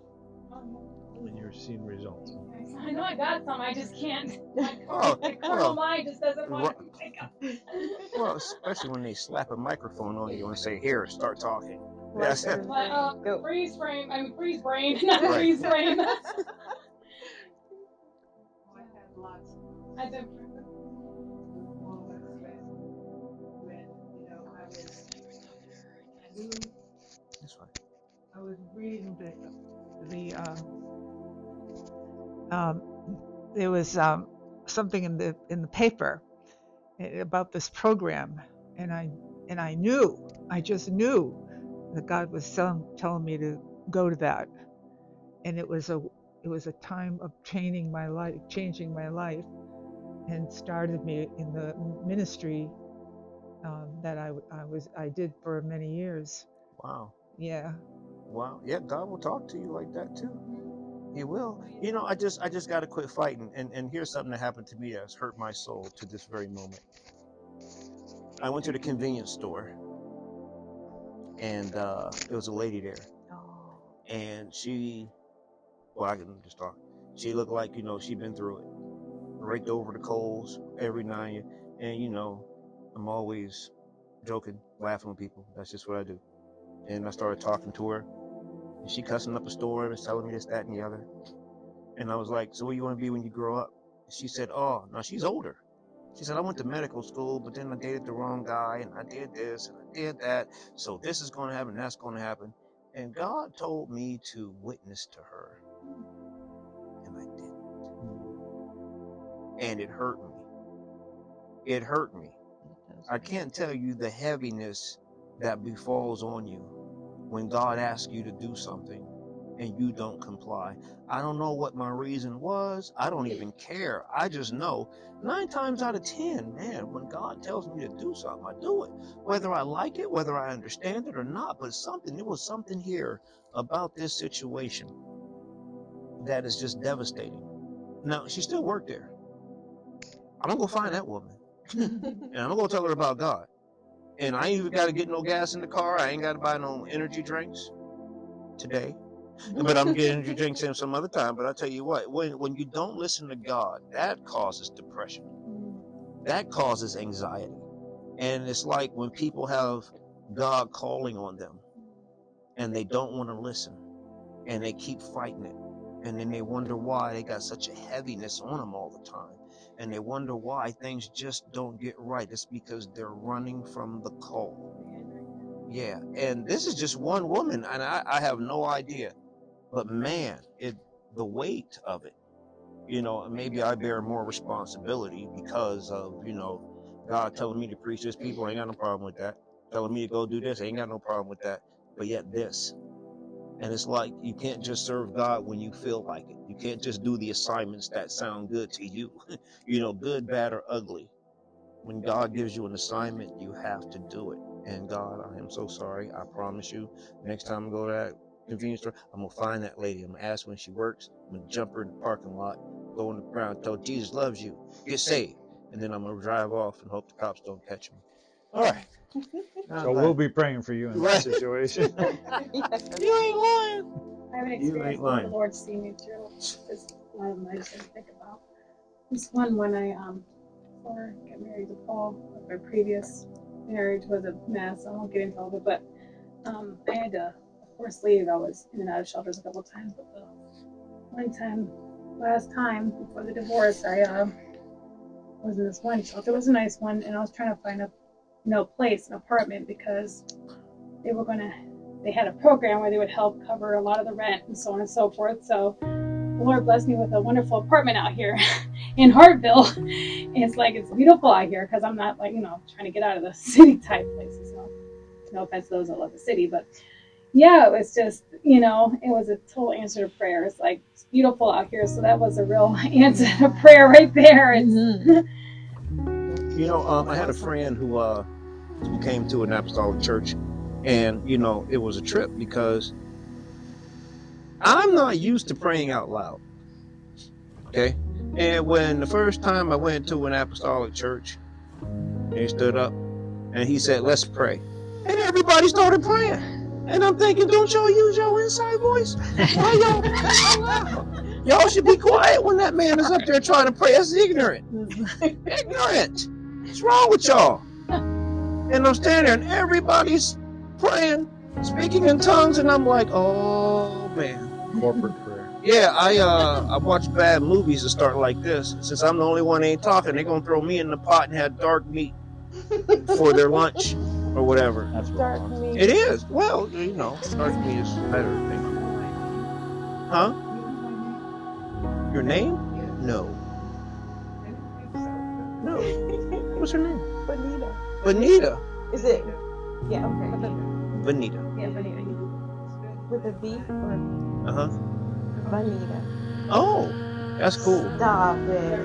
and you're seeing results. I know I got some. I just can't. <laughs> Oh, My carnal well, mind just doesn't want right. to pick up. well, especially when they slap a microphone on you and say, "Here, start talking." Right Yes. there. But, uh, Go. freeze frame. I mean, freeze brain, <laughs> not Right. freeze frame. <laughs> I had lots I did. moments when, when, you know, I was, I knew That's fine. I was reading the, the, um, um, there was, um, something in the, in the paper eh, about this program and I, and I knew, I just knew that God was telling, telling me to go to that. And it was a, it was a time of changing my life, changing my life and started me in the ministry, um, that I, I was, I did for many years. Wow. Yeah. Wow. Yeah, God will talk to you like that too. He will. You know, I just I just gotta quit fighting. And and here's something that happened to me that's hurt my soul to this very moment. I went to the convenience store and uh there was a lady there Oh. and she well I can just talk. She looked like, you know, she'd been through it. Raked over the coals every night and you know, I'm always joking, laughing with people. That's just what I do. And I started talking to her and she cussing up a storm and telling me this, that, and the other. And I was like, So what do you want to be when you grow up? She said, Oh, now she's older. She said, I went to medical school, but then I dated the wrong guy and I did this and I did that. So this is going to happen, that's going to happen. And God told me to witness to her. And I didn't. And it hurt me. It hurt me. I can't tell you the heaviness that befalls on you when God asks you to do something and you don't comply. I don't know what my reason was. I don't even care. I just know nine times out of ten, man, when God tells me to do something, I do it. Whether I like it, whether I understand it or not, but something, there was something here about this situation that is just devastating. Now, she still worked there. I'm gonna go find that woman <laughs> and I'm gonna tell her about God. And I ain't even gotta get no gas in the car. I ain't gotta buy no energy drinks today. <laughs> But I'm getting energy drinks in some other time. But I tell you what, when when you don't listen to God, that causes depression. Mm. That causes anxiety. And it's like when people have God calling on them and they don't want to listen and they keep fighting it. And then they wonder why they got such a heaviness on them all the time and they wonder why things just don't get right. It's because they're running from the call. Yeah, and this is just one woman, and I, I have no idea. But man, it the weight of it, you know, maybe I bear more responsibility because of you know God telling me to preach this. People ain't got no problem with that. Telling me to go do this, ain't got no problem with that. But yet this, and it's like you can't just serve God when you feel like it. You can't just do the assignments that sound good to you. <laughs> you know, good, bad, or ugly. When God gives you an assignment, you have to do it. And God, I am so sorry. I promise you, next time I go to that convenience store, I'm gonna find that lady. I'm gonna ask when she works. I'm gonna jump her in the parking lot, go in the ground, tell Jesus loves you, get saved, and then I'm gonna drive off and hope the cops don't catch me. All right. <laughs> So we'll be praying for you in Right. that situation. <laughs> You ain't lying. I have an You ain't experience where lying. the Lord see me through. This one I just think about. This one when I um before I got married to Paul, my previous marriage was a mess. I won't get into all of it, but um I had to of course leave. I was in and out of shelters a couple of times, but the one time last time before the divorce I um was in this one shelter. It was a nice one and I was trying to find a know place, an apartment because they were gonna they had a program where they would help cover a lot of the rent and so on and so forth. So the Lord blessed me with a wonderful apartment out here <laughs> in Hartville. <laughs> It's like it's beautiful out here because I'm not like you know trying to get out of the <laughs> city type places. So no offense to those that love the city, but yeah, it was just you know it was a total answer to prayer. It's like it's beautiful out here, so that was a real answer to prayer right there. You know, um, I had a friend who uh, who came to an apostolic church, and you know, it was a trip because I'm not used to praying out loud. Okay, and when the first time I went to an apostolic church, he stood up and he said, "Let's pray," and everybody started praying. And I'm thinking, don't y'all use your inside voice? Why y'all? <laughs> Y'all should be quiet when that man is up there trying to pray. That's ignorant. <laughs> Ignorant. What's wrong with y'all? And I'm standing there and everybody's praying, speaking in tongues, and I'm like, oh man. Corporate prayer. Yeah, I uh I watch bad movies that start like this. Since I'm the only one that ain't talking, they're gonna throw me in the pot and have dark meat for their lunch or whatever. That's Dark wrong. meat. It is. Well, you know, dark meat is better. Thank. Huh? Your name? No. No. What's her name? Bonita. Bonita. Is it? Yeah. Okay. Bonita. Yeah, Bonita. With a V or Uh huh. Bonita. Oh, that's cool. Stop it.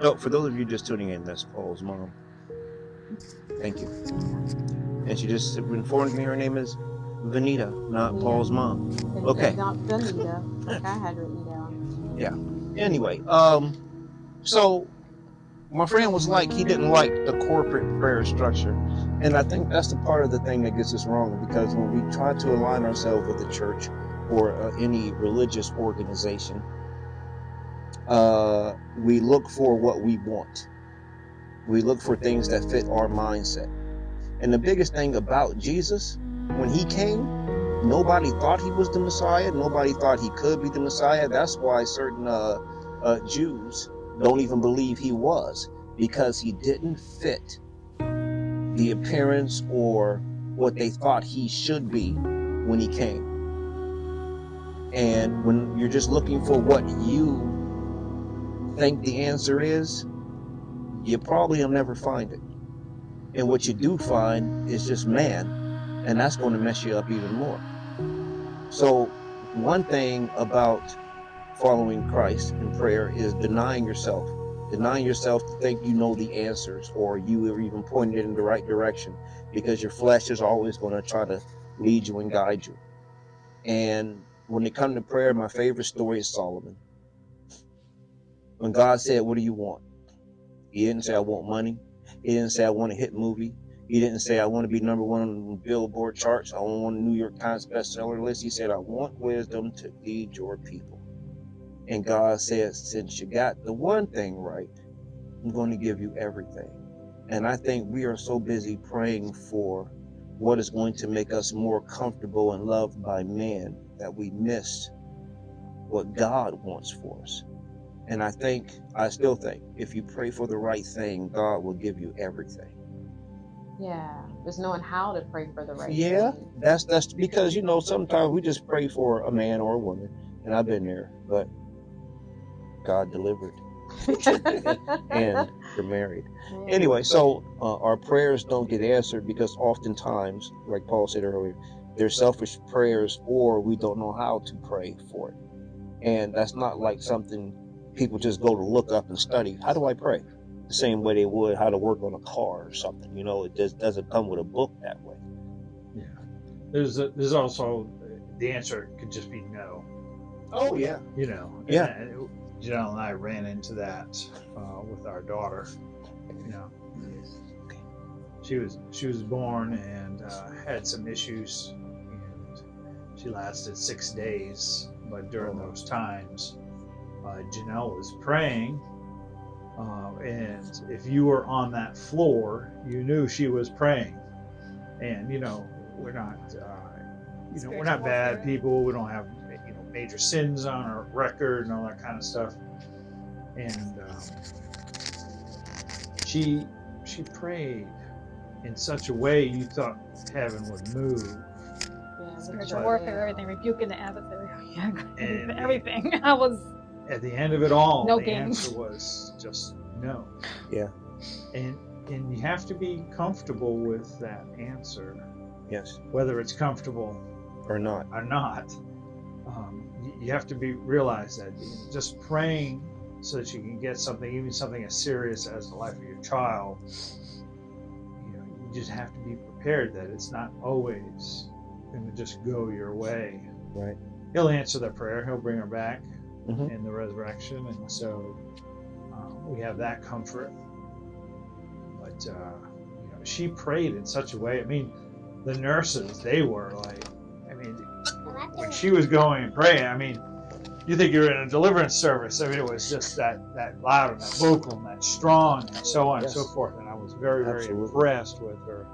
Oh, for those of you just tuning in, that's Paul's mom. Thank you. And she just informed me her name is Vanita, not Yeah. Paul's mom. Okay. Not Bonita, like I had written down. Yeah. Anyway, um, so my friend was like, he didn't like the corporate prayer structure. And I think that's the part of the thing that gets us wrong because when we try to align ourselves with the church or uh, any religious organization, uh, we look for what we want. We look for things that fit our mindset. And the biggest thing about Jesus, when he came, nobody thought he was the Messiah. Nobody thought he could be the Messiah. That's why certain uh, uh, Jews don't even believe he was because he didn't fit the appearance or what they thought he should be when he came. And when you're just looking for what you think the answer is, you probably will never find it. And what you do find is just man, and that's going to mess you up even more. So, one thing about following Christ in prayer is denying yourself. Denying yourself to think you know the answers or you are even pointed in the right direction because your flesh is always going to try to lead you and guide you. And when it comes to prayer, my favorite story is Solomon. When God said, What do you want? He didn't say, I want money. He didn't say, I want a hit movie. He didn't say, I want to be number one on the Billboard charts. I want a New York Times bestseller list. He said, I want wisdom to lead your people. And God said, Since you got the one thing right, I'm going to give you everything. And I think we are so busy praying for what is going to make us more comfortable and loved by man that we miss what God wants for us. And I think, I still think, if you pray for the right thing, God will give you everything. Yeah. Just knowing how to pray for the right Yeah, thing. that's that's because you know sometimes we just pray for a man or a woman, and I've been there, but God delivered, <laughs> and you're married. Anyway, so uh, our prayers don't get answered because oftentimes, like Paul said earlier, they're selfish prayers, or we don't know how to pray for it, and that's not like something people just go to look up and study. How do I pray? The same way they would how to work on a car or something. You know, it just doesn't come with a book that way. Yeah. There's a, there's also the answer could just be no. Oh yeah. You know. Yeah. And Janelle and I ran into that uh, with our daughter. You know. She was she was born and uh, had some issues, and she lasted six days. But during those times, uh, Janelle was praying, uh, and if you were on that floor, you knew she was praying. And you know, we're not, uh, you know, we're not bad people. We don't have major sins on our record and all that kind of stuff. And um, she she prayed in such a way you thought heaven would move. Yeah, Spiritual But- warfare, <laughs> everything, rebuking the adversary, yeah, And- everything. I was At the end of it all, No the games. answer was just no. Yeah. And and you have to be comfortable with that answer, Yes. whether it's comfortable Or not. or not. Um, you, have to be realize that just praying so that you can get something, even something as serious as the life of your child. You know, you just have to be prepared that it's not always going to just go your way. Right. He'll answer that prayer. He'll bring her back Mhm. in the resurrection, and so uh, we have that comfort. But uh, you know, she prayed in such a way. I mean, the nurses, they were like, when she was going and praying, I mean, you think you're in a deliverance service. I mean, it was just that, that loud and that vocal and that strong and so on and so forth. And I was very, very Absolutely. impressed with her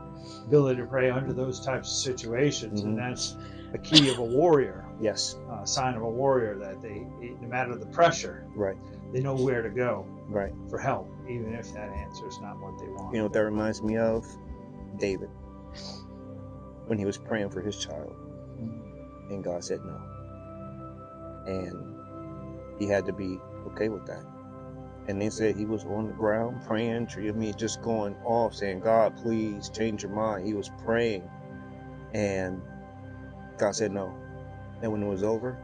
ability to pray under those types of situations. Mhm. And that's the key of a warrior, Yes, a sign of a warrior that they, no matter the pressure, right, they know where to go right. for help, even if that answer is not what they want. You know what that reminds me of? David. When he was praying for his child, and God said no. And he had to be okay with that. And they said he was on the ground praying, I mean, just going off, saying, God, please change your mind. He was praying. And God said no. And when it was over,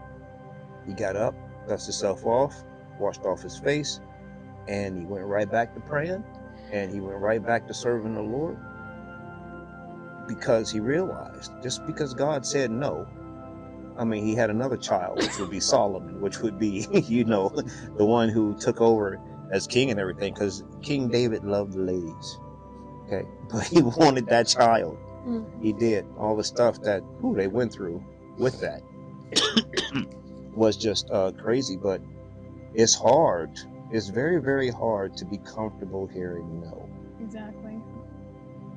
he got up, dusted himself off, washed off his face, and he went right back to praying and he went right back to serving the Lord because he realized just because God said no, I mean, he had another child, which would be Solomon, which would be, <laughs> you know, the one who took over as king and everything, because King David loved the ladies. Okay, <laughs> but he wanted that child. Mm. He did all the stuff that who they went through with that <coughs> was just uh, crazy. But it's hard. It's very, very hard to be comfortable hearing no. Exactly.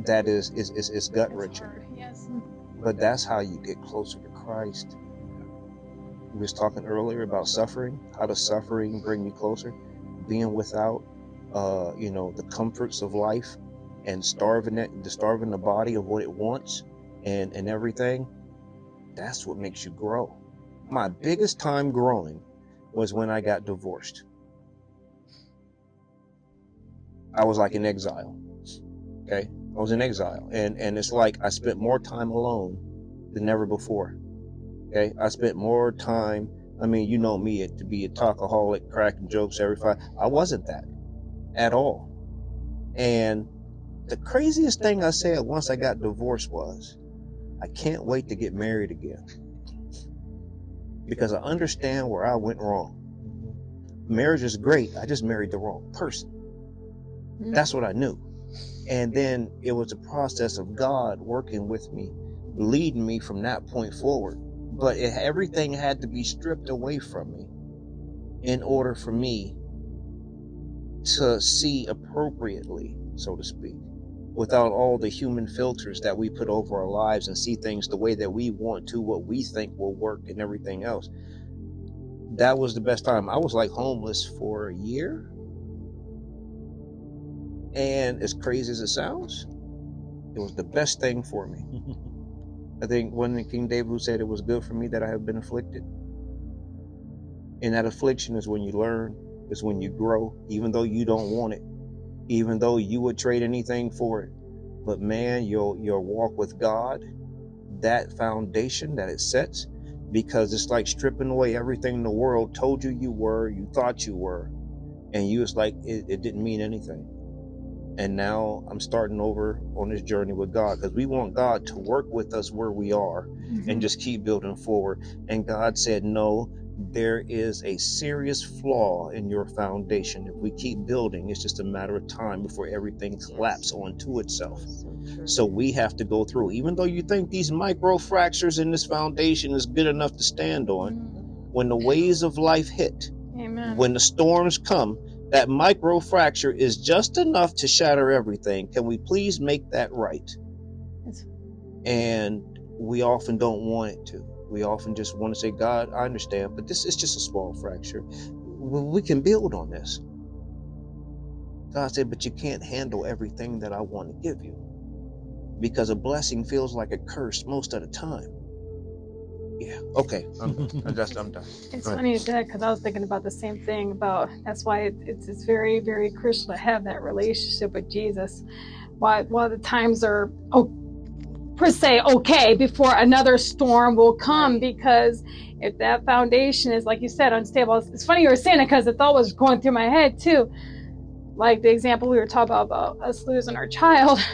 That is is is, is gut wrenching. Yes. But that's how you get closer to Christ. We was talking earlier about suffering. How does suffering bring you closer? Being without, uh, you know, the comforts of life, and starving it, the starving the body of what it wants, and and everything. That's what makes you grow. My biggest time growing was when I got divorced. I was like in exile. Okay, I was in exile, and and it's like I spent more time alone than ever before. Okay, I spent more time. I mean, you know me to be a talkaholic, cracking jokes every five. I wasn't that at all. And the craziest thing I said once I got divorced was, I can't wait to get married again because I understand where I went wrong. Marriage is great. I just married the wrong person. Mm-hmm. That's what I knew. And then it was a process of God working with me, leading me from that point forward. But it, everything had to be stripped away from me in order for me to see appropriately, so to speak, without all the human filters that we put over our lives and see things the way that we want to, what we think will work, and everything else. That was the best time. I was like homeless for a year. And as crazy as it sounds, it was the best thing for me. <laughs> I think one King David who said it was good for me that I have been afflicted. And that affliction is when you learn, is when you grow, even though you don't want it, even though you would trade anything for it. But man, your your walk with God, that foundation that it sets, because it's like stripping away everything the world told you you were, you thought you were, and you was like it, it didn't mean anything and now I'm starting over on this journey with God because we want God to work with us where we are and mm-hmm. just keep building forward. And God said, No, there is a serious flaw in your foundation. If we keep building, it's just a matter of time before everything collapses onto itself. So we have to go through, even though you think these micro fractures in this foundation is good enough to stand on, mm. when the waves of life hit, Amen. when the storms come, that micro fracture is just enough to shatter everything. Can we please make that right? Yes. And we often don't want it to. We often just want to say, God, I understand, but this is just a small fracture. We can build on this. God said, but you can't handle everything that I want to give you because a blessing feels like a curse most of the time. Yeah. Okay. I'm, I'm just, I'm done. <laughs> It's Right. funny you said because I was thinking about the same thing about that's why it, it's it's very very crucial to have that relationship with Jesus. While while the times are oh, per se okay before another storm will come because if that foundation is like you said unstable, it's, it's funny you were saying it because the thought was going through my head too. Like the example we were talking about about us losing our child. <laughs>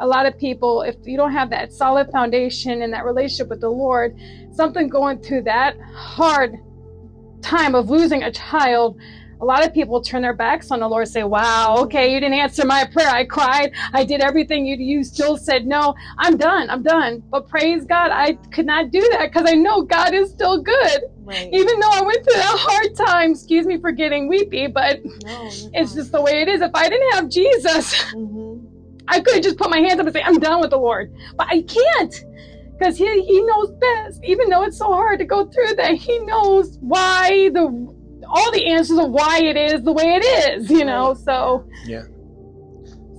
A lot of people, if you don't have that solid foundation and that relationship with the Lord, something going through that hard time of losing a child a lot of people turn their backs on the Lord, say, Wow, okay, you didn't answer my prayer. I cried. I did everything. You, you still said no. I'm done. I'm done. But praise God, I could not do that because I know God is still good. Right. Even though I went through that hard time, excuse me for getting weepy, but No, it's just the way it is. If I didn't have Jesus, hmm I could have just put my hands up and say, I'm done with the Lord. But I can't. Because he, he knows best. Even though it's so hard to go through that, he knows why the all the answers of why it is the way it is, you know. So Yeah.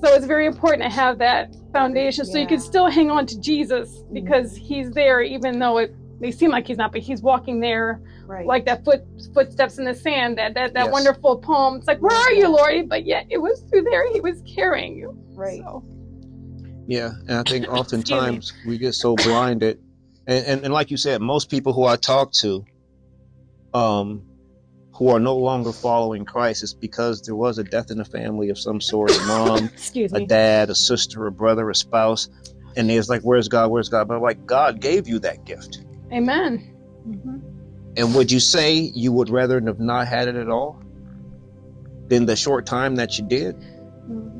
So it's very important to have that foundation so you can still hang on to Jesus mm-hmm. because he's there even though it may seem like he's not, but he's walking there Right. like that foot footsteps in the sand, that that, that Yes. wonderful poem. It's like, where are you, Lord? But yet it was through there he was carrying you. right. So. Yeah, and I think <laughs> oftentimes we get so blinded, and, and and like you said, most people who I talk to, um, who are no longer following Christ, is because there was a death in the family of some sort, a mom, <laughs> Excuse a dad, a sister, a brother, a spouse, and it's like, where's God? Where's God? But I'm like God gave you that gift, Amen. hmm and would you say you would rather have not had it at all than the short time that you did?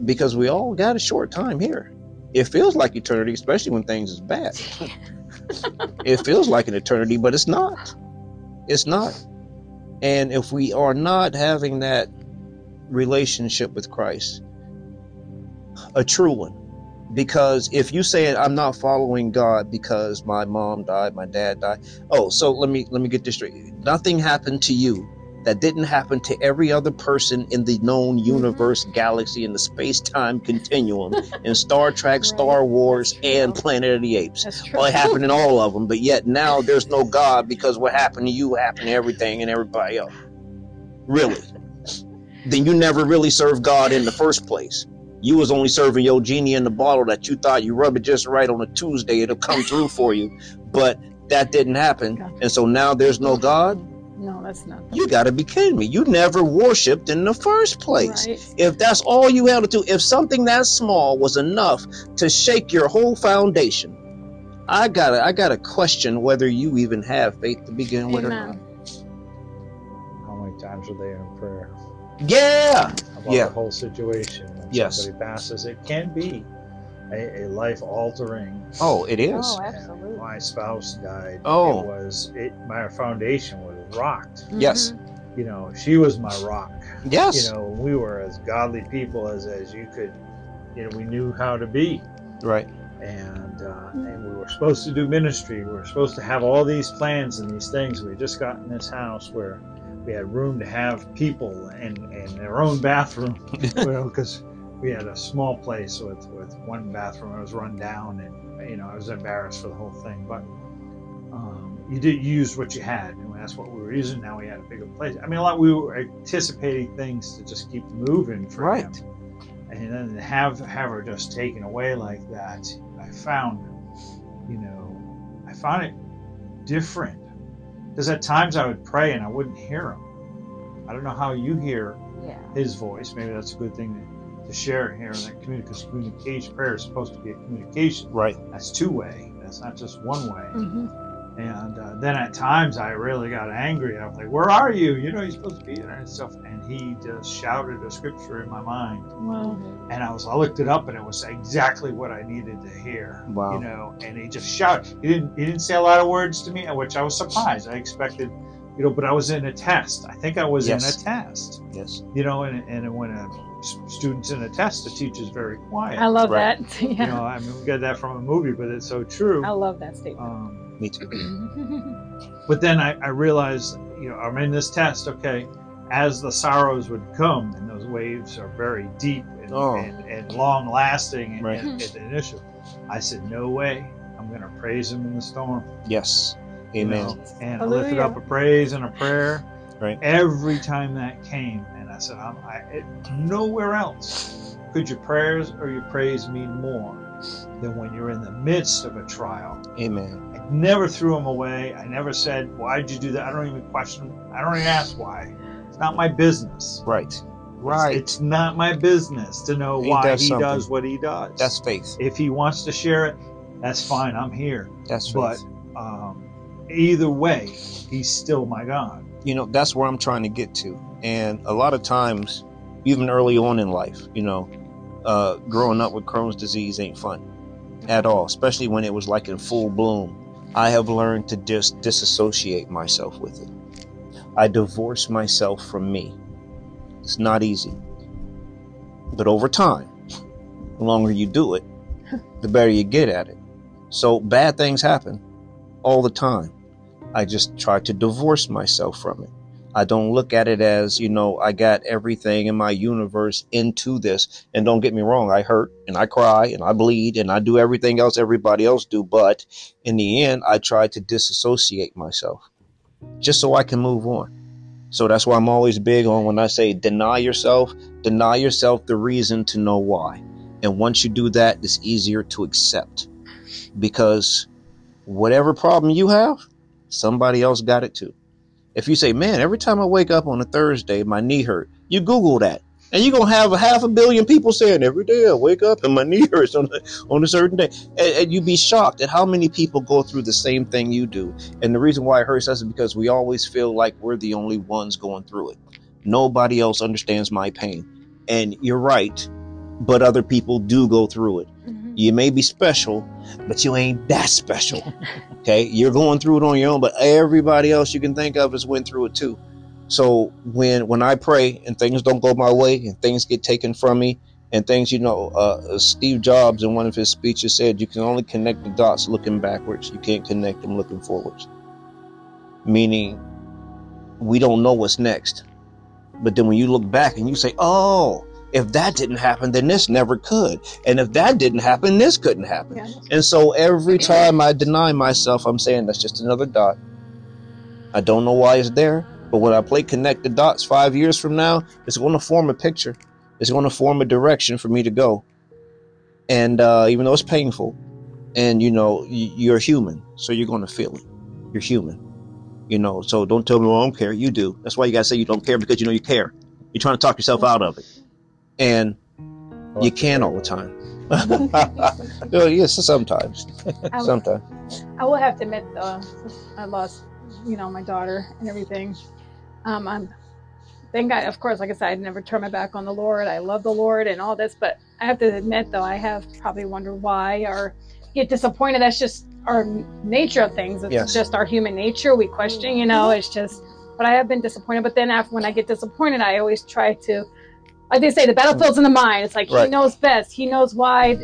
Because we all got a short time here. It feels like eternity, especially when things is bad. it feels like an eternity, but it's not. It's not. And if we are not having that relationship with Christ, a true one, because if you say I'm not following God because my mom died, my dad died. Oh, so let me let me get this straight. Nothing happened to you that didn't happen to every other person in the known universe, galaxy, and the space-time continuum in Star Trek, Right. Star Wars, and Planet of the Apes. Well, it happened in all of them, but yet <laughs> now there's no God because what happened to you happened to everything and everybody else. Really? then you never really served God in the first place. You was only serving your genie in the bottle that you thought you rub it just right on a Tuesday, it'll come through for you. But that didn't happen. And so now there's no God? No, that's not. You gotta be kidding me. You never worshipped in the first place Right. if that's all you had to do, if something that small was enough to shake your whole foundation, I gotta I gotta question whether you even have faith to begin with or not. How many times are they in prayer Yeah. about Yeah. the whole situation? When Yes. somebody passes, it can be a, a life altering. Oh, it oh, is. Oh, absolutely. My spouse died. Oh. It was it. My foundation was rocked. Yes. You know, she was my rock. Yes. You know, we were as godly people as as you could. You know, we knew how to be. Right. and uh, and we were supposed to do ministry. We were supposed to have all these plans and these things. We had just got in this house where we had room to have people and, and their own bathroom, <laughs> you know, because we had a small place with, with one bathroom. It was run down, and you know I was embarrassed for the whole thing. But um, you did use what you had, and that's what we were using. Now we had a bigger place. I mean, a lot. We were anticipating things to just keep moving for Right. him and then have have her just taken away like that i found you know i found it different because at times i would pray and i wouldn't hear him i don't know how you hear Yeah. his voice maybe that's a good thing to, to share here that because communication prayer is supposed to be a communication Right. that's two way that's not just one way Mhm. And uh, then at times I really got angry. I was like, "Where are you? You know you're supposed to be there and stuff." And he just shouted a scripture in my mind, Wow. and I was I looked it up, and it was exactly what I needed to hear. Wow. You know, and he just shouted. He didn't he didn't say a lot of words to me, which I was surprised. I expected, you know, but I was in a test. I think I was Yes. in a test. Yes. You know, and and when a student's in a test, the teacher's very quiet. I love Right. that. <laughs> you know, I mean, we got that from a movie, but it's so true. I love that statement. Um, Me too. <clears throat> but then I, I realized, you know, I'm in this test, okay, as the sorrows would come, and those waves are very deep and, Oh. and, and long lasting and, Right. and, and initial, I said, no way, I'm going to praise him in the storm. Yes. you Amen. know, and I lifted up a praise and a prayer Right. every time that came. And I said, I'm, I, it, nowhere else could your prayers or your praise mean more than when you're in the midst of a trial. Amen. I never threw him away. I never said, Why'd you do that? I don't even question. I don't even ask why. It's not my business. Right. Right. It's, not my business to know Ain't why that he something? does what he does. That's faith. if he wants to share it, that's fine. I'm here. That's But faith. um, either way, he's still my God. you know, that's where I'm trying to get to. And a lot of times, even early on in life, you know, uh, growing up with Crohn's disease ain't fun at all, especially when it was like in full bloom. I have learned to just disassociate myself with it. I divorce myself from me. It's not easy. But over time, the longer you do it, <laughs> the better you get at it. So bad things happen all the time. I just try to divorce myself from it. I don't look at it as, you know, I got everything in my universe into this. And don't get me wrong, I hurt and I cry and I bleed and I do everything else everybody else do. But in the end, I try to disassociate myself just so I can move on. So that's why I'm always big on when I say deny yourself, deny yourself the reason to know why. And once you do that, it's easier to accept because whatever problem you have, somebody else got it too. If you say, man, every time I wake up on a Thursday, my knee hurt, you Google that. And you're going to have a half a billion people saying every day I wake up and my <laughs> knee hurts on a, on a certain day. And, and you'd be shocked at how many people go through the same thing you do. And the reason why it hurts us is because we always feel like we're the only ones going through it. Nobody else understands my pain. And you're right, but other people do go through it. Mm-hmm. You may be special, but you ain't that special. Okay, you're going through it on your own, but everybody else you can think of has went through it too. So when when I pray and things don't go my way and things get taken from me and things, you know, uh, Steve Jobs in one of his speeches said, you can only connect the dots looking backwards. You can't connect them looking forwards. Meaning, we don't know what's next. But then when you look back and you say, oh, if that didn't happen, then this never could. And if that didn't happen, this couldn't happen. Yeah. And so every time I deny myself, I'm saying that's just another dot. I don't know why it's there, but when I play connect the dots five years from now, it's going to form a picture. It's going to form a direction for me to go. And uh, even though it's painful, and you know, you're human, so you're going to feel it. You're human. You know, so don't tell me, well, I don't care. You do. That's why you got to say you don't care because you know you care. You're trying to talk yourself out of it. And you can all the time. <laughs> well, yes, sometimes. I, will- Sometimes. I will have to admit though, I lost, you know, my daughter and everything. Um, I'm, thank God, of course, like I said, I never turn my back on the Lord. I love the Lord and all this, but I have to admit though, I have probably wondered why or get disappointed. That's just our nature of things. It's Yes. just our human nature. We question, you know, it's just, but I have been disappointed. But then after, when I get disappointed, I always try to, like they say, the battlefield's in the mind. It's like, he knows best. He knows why.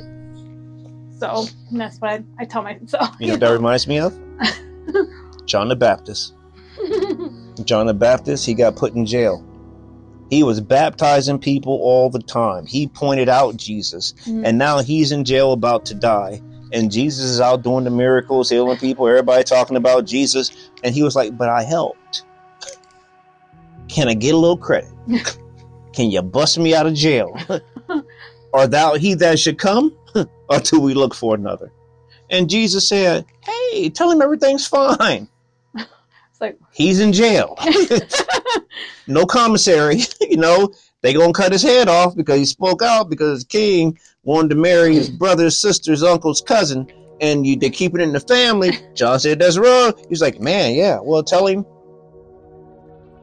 So and that's what I, I tell myself. You know what that reminds me of? <laughs> John the Baptist. John the Baptist, he got put in jail. He was baptizing people all the time. He pointed out Jesus. Mm. And now he's in jail about to die. And Jesus is out doing the miracles, healing people, everybody talking about Jesus. And he was like, But I helped. Can I get a little credit? <laughs> Can you bust me out of jail? <laughs> Are thou he that should come? <laughs> or do we look for another? And Jesus said, Hey, tell him everything's fine. <laughs> It's like, He's in jail. no commissary. you know, they gonna cut his head off because he spoke out because the king wanted to marry his brother's sister's uncle's cousin, and you they keep it in the family. John said that's wrong. He's like, man, yeah. Well, tell him.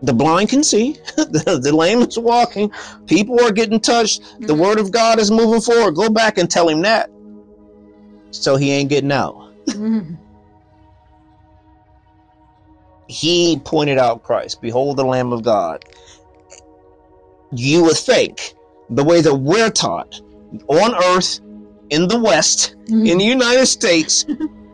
The blind can see, <laughs> the, the lame is walking, people are getting touched, the Mhm. word of God is moving forward. Go back and tell him that. So he ain't getting out. mm, he pointed out Christ. Behold the Lamb of God. You would think the way that we're taught on earth, in the West, in the United States, <laughs>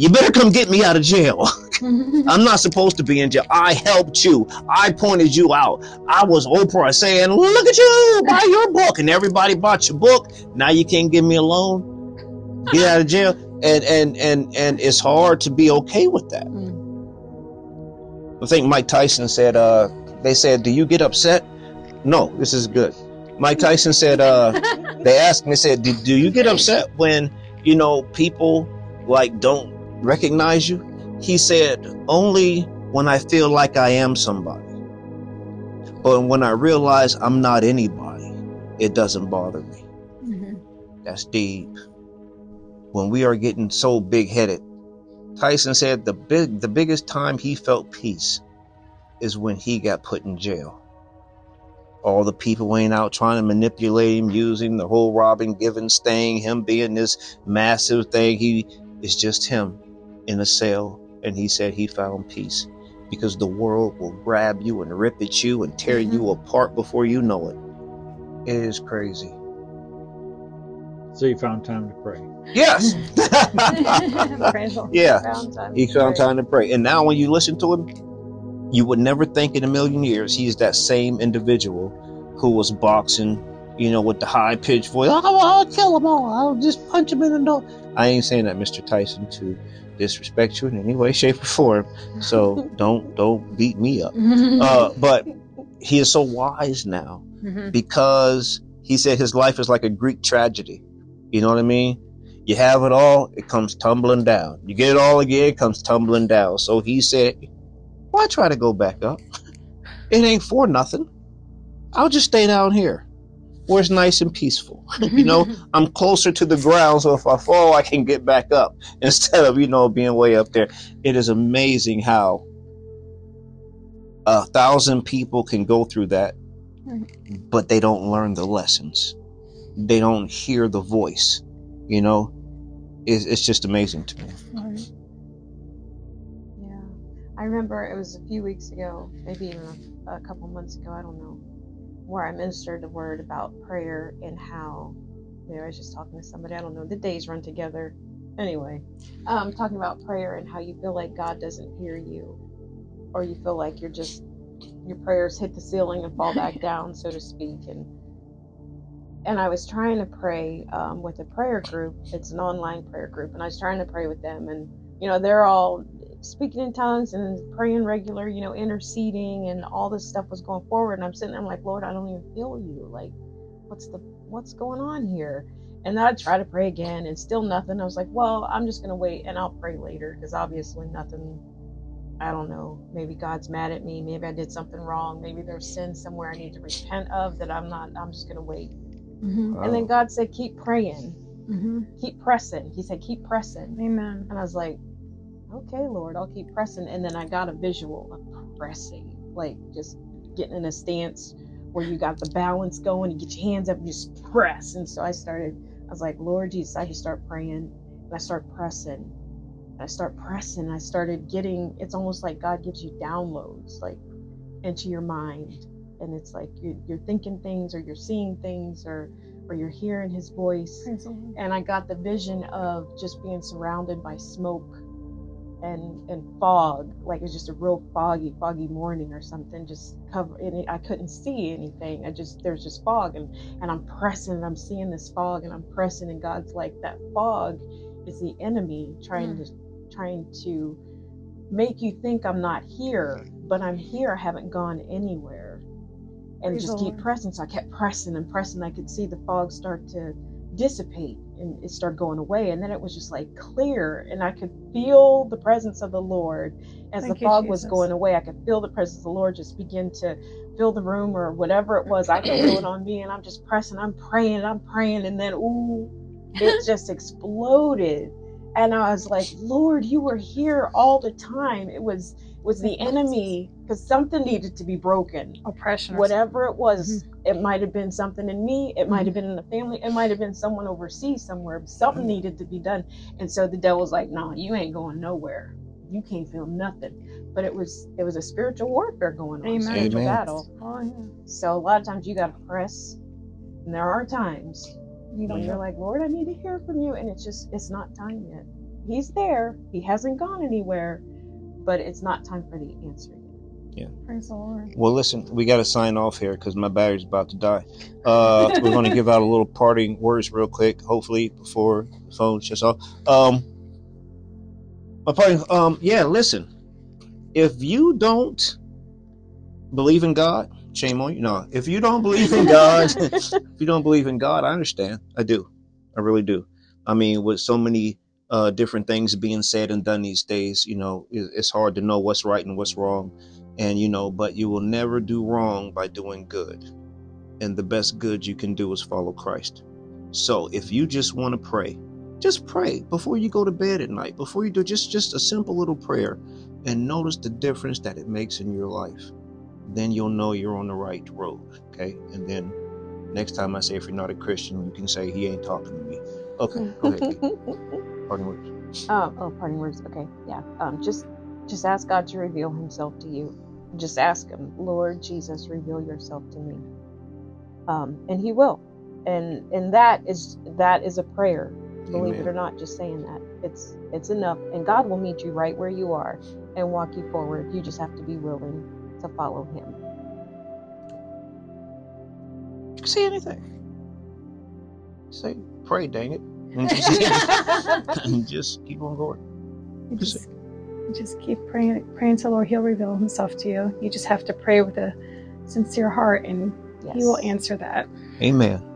you better come get me out of jail. <laughs> I'm not supposed to be in jail. I helped you. I pointed you out. I was Oprah saying, Look at you, buy your book. And everybody bought your book. Now you can't give me a loan. Get out of jail. And and and and it's hard to be okay with that. I think Mike Tyson said, uh, they said, Do you get upset? No, this is good. Mike Tyson said, uh, <laughs> they asked me, said, do, do you get upset when, you know, people like don't recognize you? He said, Only when I feel like I am somebody. But when I realize I'm not anybody, it doesn't bother me. Mhm. That's deep. When we are getting so big headed, Tyson said the big the biggest time he felt peace is when he got put in jail. All the people ain't out trying to manipulate him, using the whole Robin Givens thing, him being this massive thing. He is just him in a cell, and he said he found peace because the world will grab you and rip at you and tear you mm-hmm. apart before you know it. It is crazy. So you found time to pray. Yes. <laughs> Praise the Lord. yeah. Found He found pray. time to pray. And now when you listen to him, you would never think in a million years he's that same individual who was boxing, you know, with the high pitched voice. Oh, I'll kill them all. I'll just punch them in the nose. I ain't saying that, Mr. Tyson, to disrespect you in any way, <laughs> shape, or form. So <laughs> don't don't beat me up. Uh, but he is so wise now Mhm. because he said his life is like a Greek tragedy. You know what I mean? You have it all, it comes tumbling down. You get it all again, it comes tumbling down. So he said, Why try to go back up? It ain't for nothing. I'll just stay down here where it's nice and peaceful. you know, <laughs> I'm closer to the ground, so if I fall, I can get back up <laughs> instead of, you know, being way up there. It is amazing how a thousand people can go through that, but they don't learn the lessons. They don't hear the voice. You know, it's, it's just amazing to me. Yeah, I remember it was a few weeks ago, maybe even a, a couple months ago. I don't know, where I ministered the word about prayer and how. Maybe I was just talking to somebody. I don't know. The days run together. Anyway, um, talking about prayer and how you feel like God doesn't hear you, or you feel like you're just your prayers hit the ceiling and fall back down, so to speak. And and I was trying to pray um, with a prayer group. It's an online prayer group, and I was trying to pray with them, and you know they're all speaking in tongues and praying regular, you know, interceding, and all this stuff was going forward. And I'm sitting there, I'm like, Lord, I don't even feel you. Like, what's the what's going on here? And then I try to pray again, and still nothing. I was like, well, I'm just gonna wait, and I'll pray later, because obviously nothing. I don't know. Maybe God's mad at me. Maybe I did something wrong. Maybe there's sin somewhere I need to repent of that I'm not. I'm just gonna wait. Mhm. And then God said, keep praying, Mhm. keep pressing. He said, keep pressing. Amen. And I was like, okay, Lord, I'll keep pressing. And then I got a visual of pressing, like just getting in a stance where you got the balance going, you get your hands up, and just press. And so I started, I was like, Lord Jesus, I just start praying and I start pressing. I start pressing. and I started getting, it's almost like God gives you downloads, like into your mind. And it's like you're, you're thinking things or you're seeing things or, or you're hearing his voice Praise the Lord. and I got the vision of just being surrounded by smoke and and fog, like it's just a real foggy, foggy morning or something. Just cover, and it, I couldn't see anything. I just there's just fog, and and I'm pressing, and I'm seeing this fog, and I'm pressing, and God's like that fog is the enemy trying hmm. to trying to make you think I'm not here, hmm. but I'm here. I haven't gone anywhere, and Praise just keep pressing. So I kept pressing and pressing. I could see the fog start to dissipate and it started going away and then it was just like clear and i could feel the presence of the lord. As Thank the you, fog was going away i could feel the presence of the lord just begin to fill the room or whatever it was i could feel it on me and i'm just pressing i'm praying i'm praying and then ooh it just exploded. And i was like lord you were here all the time. It was it was the enemy because something needed to be broken. Oppression. whatever it was Mm-hmm. it might have been something in me it might have been in the family it might have been someone overseas somewhere something needed to be done. And so the devil's like no you ain't going nowhere. You can't feel nothing. But it was it was a spiritual warfare going on Amen. spiritual Amen. battle. Oh, yeah. so a lot of times you got to press and there are times You know, don't you're like lord i need to hear from you and it's just it's not time yet. He's there. He hasn't gone anywhere but it's not time for the answer yet Praise the Lord. Well, listen, we got to sign off here because my battery's about to die. Uh, we're going to give out a little parting words real quick, hopefully before the phone shuts off. Um, my parting, um, yeah, listen, if you don't believe in God, shame on you. No, if you don't believe in God, <laughs> if you don't believe in God, I understand. I do. I really do. I mean, with so many uh, different things being said and done these days, you know, it, it's hard to know what's right and what's wrong. And, you know, but you will never do wrong by doing good. And the best good you can do is follow Christ. So if you just want to pray just pray before you go to bed at night. Before you do just just a simple little prayer and notice the difference that it makes in your life. Then you'll know you're on the right road, okay? And then next time I say if you're not a Christian, you can say he ain't talking to me. Okay, go ahead. <laughs> Pardon words. Um, oh, parting words. Okay, yeah. Um, just, just ask God to reveal Himself to you. Just ask Him, Lord Jesus, reveal Yourself to me, um, and He will. And and that is that is a prayer. Believe it or not, just saying that it's it's enough, and God will meet you right where you are and walk you forward. You just have to be willing to follow Him. You can say anything. Say pray, dang it. And just, <laughs> <laughs> and just keep on going. Just, just keep praying, praying to the Lord. He'll reveal Himself to you. You just have to pray with a sincere heart, and yes. He will answer that. Amen.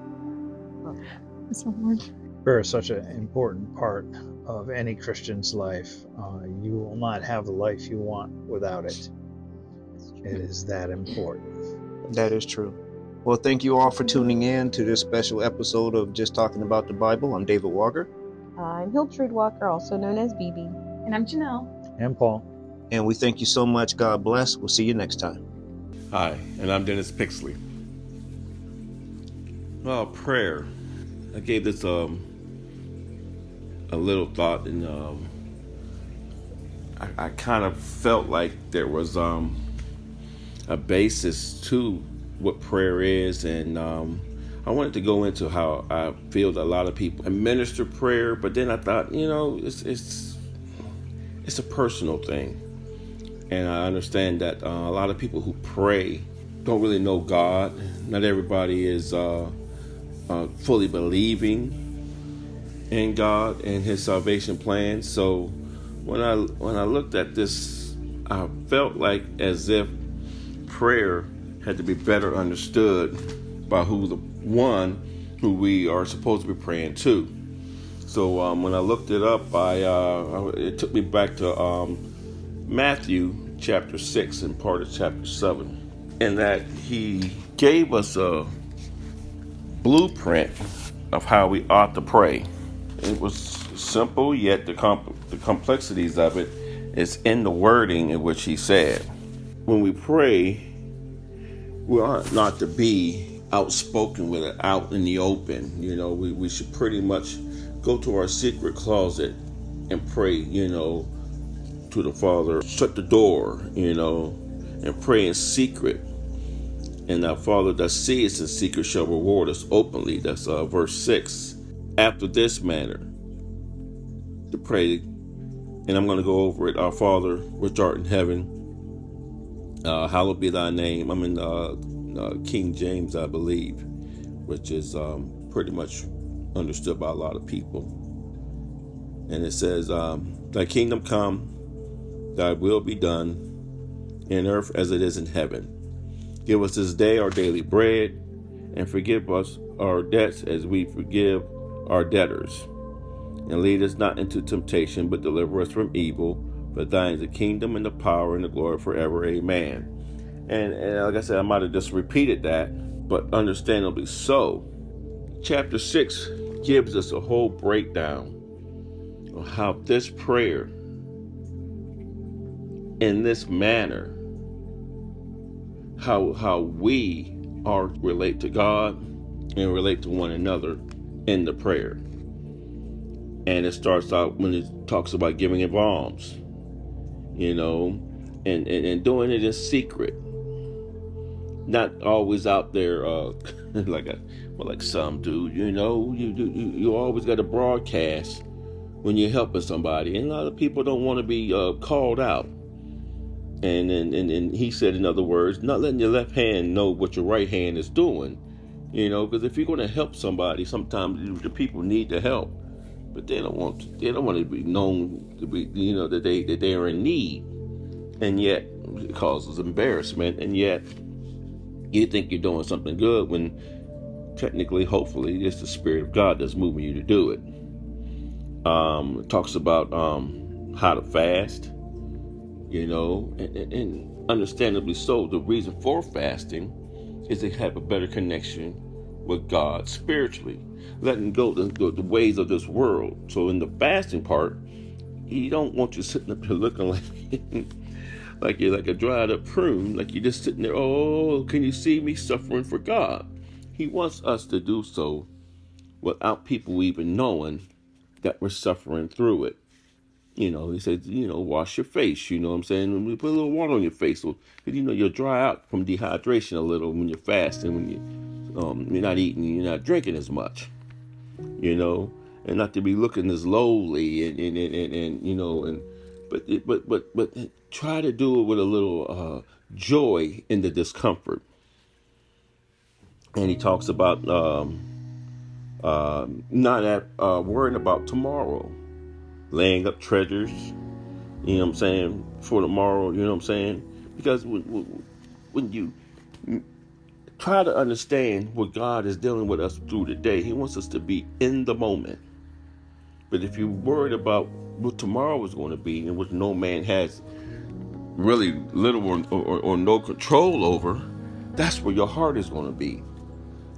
That's my word. Prayer is such an important part of any Christian's life. Uh, you will not have the life you want without it. It is that important. That is true. Well, thank you all for tuning in to this special episode of Just Talking About the Bible. I'm David Walker, I'm Hiltrude Walker, also known as BB. And I'm Janelle. And Paul. and we thank you so much. God bless. We'll see you next time. Hi, and I'm Dennis Pixley. Well, prayer. I gave this um a little thought, and um, I, I kind of felt like there was um a basis to what prayer is, and um, I wanted to go into how I feel that a lot of people administer prayer, but then I thought, you know, it's it's it's a personal thing and I understand that uh, a lot of people who pray don't really know God. Not everybody is uh, uh, fully believing in God and His salvation plan. So when I when I looked at this, I felt like as if prayer had to be better understood by who the one who we are supposed to be praying to. So um, when I looked it up, I uh, it took me back to um, Matthew chapter 6 and part of chapter 7. And that he gave us a blueprint of how we ought to pray. It was simple, yet the, comp- the complexities of it is in the wording in which he said. When we pray, we ought not to be outspoken with it out in the open. You know, we, we should pretty much go to our secret closet and pray, you know, to the Father, shut the door, you know, and pray in secret. And our Father that sees in secret shall reward us openly. That's uh, verse 6. After this manner, to pray, and I'm going to go over it. Our Father, which art in heaven, uh, hallowed be thy name. I'm in uh, uh, King James, I believe, which is um, pretty much understood by a lot of people. And it says, um, Thy kingdom come, thy will be done in earth as it is in heaven. Give us this day our daily bread, and forgive us our debts as we forgive our debtors. And lead us not into temptation, but deliver us from evil. For thine is the kingdom and the power and the glory forever. Amen. And, and like I said, I might have just repeated that, but understandably so. Chapter 6 gives us a whole breakdown of how this prayer in this manner how how we are relate to God and relate to one another in the prayer. And it starts out when it talks about giving of alms, you know, and, and, and doing it in secret. Not always out there uh, <laughs> like a well, like some do, you know. You you, you always got to broadcast when you're helping somebody, and a lot of people don't want to be uh, called out. And, and and and he said, in other words, not letting your left hand know what your right hand is doing, you know, because if you're going to help somebody, sometimes the people need the help, but they don't want they don't want to be known to be you know that they that they are in need, and yet it causes embarrassment, and yet you think you're doing something good when technically, hopefully, it's the spirit of God that's moving you to do it. Um, it talks about um, how to fast you know, and, and, understandably so. The reason for fasting is to have a better connection with God spiritually, letting go the, the, the ways of this world. So in the fasting part, he don't want you sitting up here looking <laughs> like like you're like a dried up prune, like you're just sitting there, oh, can you see me suffering for God? He wants us to do so without people even knowing that we're suffering through it. You know, he said, you know, wash your face. You know what I'm saying? When we put a little water on your face, so you know you'll dry out from dehydration a little when you're fasting, when you um, you're not eating, you're not drinking as much. You know, and not to be looking as lowly and and, and, and, and you know and but but but but try to do it with a little uh, joy in the discomfort. And he talks about um, uh, not at, uh, worrying about tomorrow, laying up treasures. You know what I'm saying for tomorrow. You know what I'm saying because when, when you try to understand what God is dealing with us through today, He wants us to be in the moment. But if you're worried about what tomorrow is going to be and what no man has really little or, or, or no control over, that's where your heart is going to be.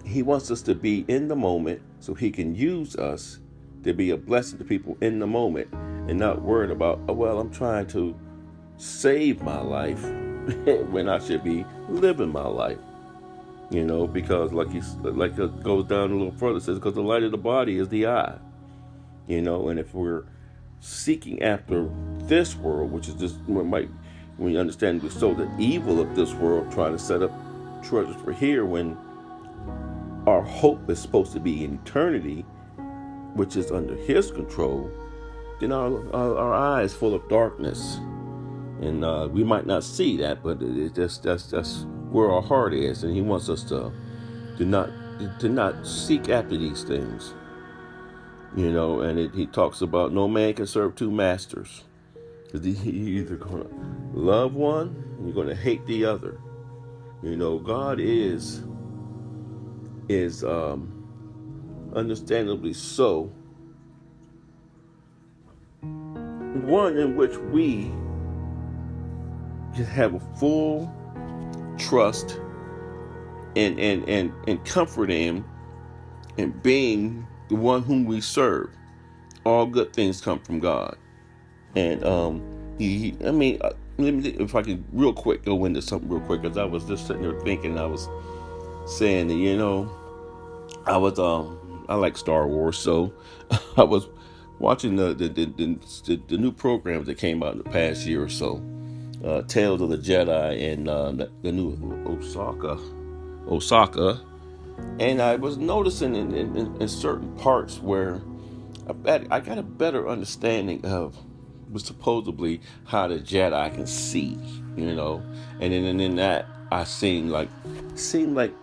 He wants us to be in the moment so he can use us to be a blessing to people in the moment and not worried about, oh, well, I'm trying to save my life <laughs> when I should be living my life. You know, because like he like it goes down a little further, says because the light of the body is the eye. You know, and if we're seeking after this world, which is just we might when you understand the so the evil of this world, trying to set up treasures for here when our hope is supposed to be in eternity, which is under His control, then our our, our eyes full of darkness, and uh, we might not see that, but it just that's that's where our heart is, and He wants us to to not to not seek after these things, you know. And it, He talks about no man can serve two masters. Because you're either to love one you're to hate the other. You know, God is is um, understandably so one in which we can have a full trust and and and and comfort in and being the one whom we serve. All good things come from God. And um, he, he I mean, uh, let me if I could real quick go into something real quick because I was just sitting there thinking, I was saying that you know, I was um, I like Star Wars, so <laughs> I was watching the the, the the, the, new programs that came out in the past year or so, uh, Tales of the Jedi and uh, the, new Ahsoka, Ahsoka, and I was noticing in, in, in certain parts where I, got a better understanding of was supposedly how the Jedi can see, you know. And then and in that I seen like seemed like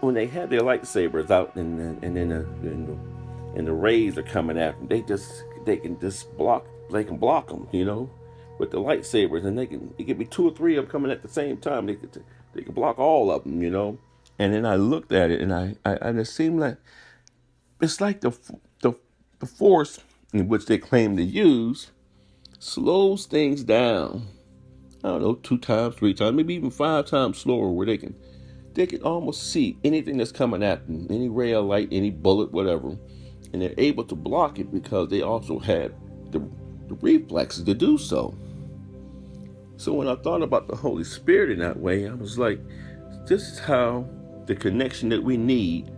when they had their lightsabers out and then and then the, and the rays are coming at them, they just they can just block they can block them, you know, with the lightsabers, and they can it could be two or three of them coming at the same time. They could they could block all of them, you know. And then I looked at it, and I, I and it seemed like it's like the the the force in which they claim to use slows things down. I don't know, two times, three times, maybe even five times slower, where they can they can almost see anything that's coming at them, any ray of light, any bullet, whatever, and they're able to block it because they also have the, the reflexes to do so. So when I thought about the Holy Spirit in that way, I was like, this is how the connection that we need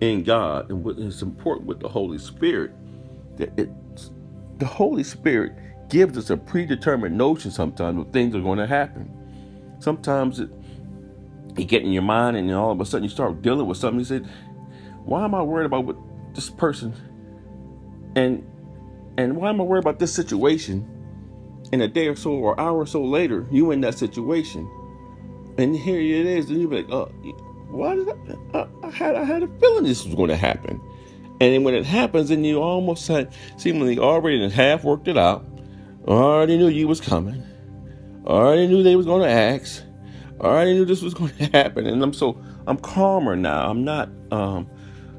in God and what is important with the Holy Spirit. That it, the Holy Spirit gives us a predetermined notion sometimes of things are going to happen. Sometimes it, you get in your mind and all of a sudden you start dealing with something. You say, why am I worried about what this person and and why am I worried about this situation? And a day or so or hour or so later, you in that situation, and here it is, and you be like, "Oh, why did I, I, I had I had a feeling this was going to happen." And then when it happens, and you almost had seemingly already half worked it out, already knew you was coming. Already knew they was going to ask. Already knew this was <laughs> going to happen, and I'm so I'm calmer now. I'm not um,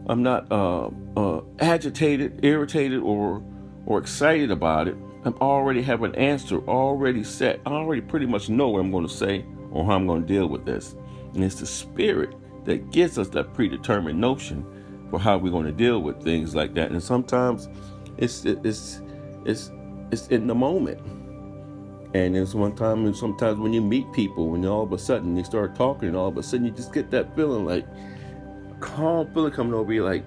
I'm not uh, uh, agitated, irritated, or or excited about it. I already have an answer already set. I already pretty much know what I'm going to say or how I'm going to deal with this. And it's the spirit that gives us that predetermined notion for how we're going to deal with things like that. And sometimes it's it's it's it's in the moment. And it's one time, and sometimes when you meet people, when all of a sudden they start talking, and all of a sudden you just get that feeling like calm feeling coming over you, like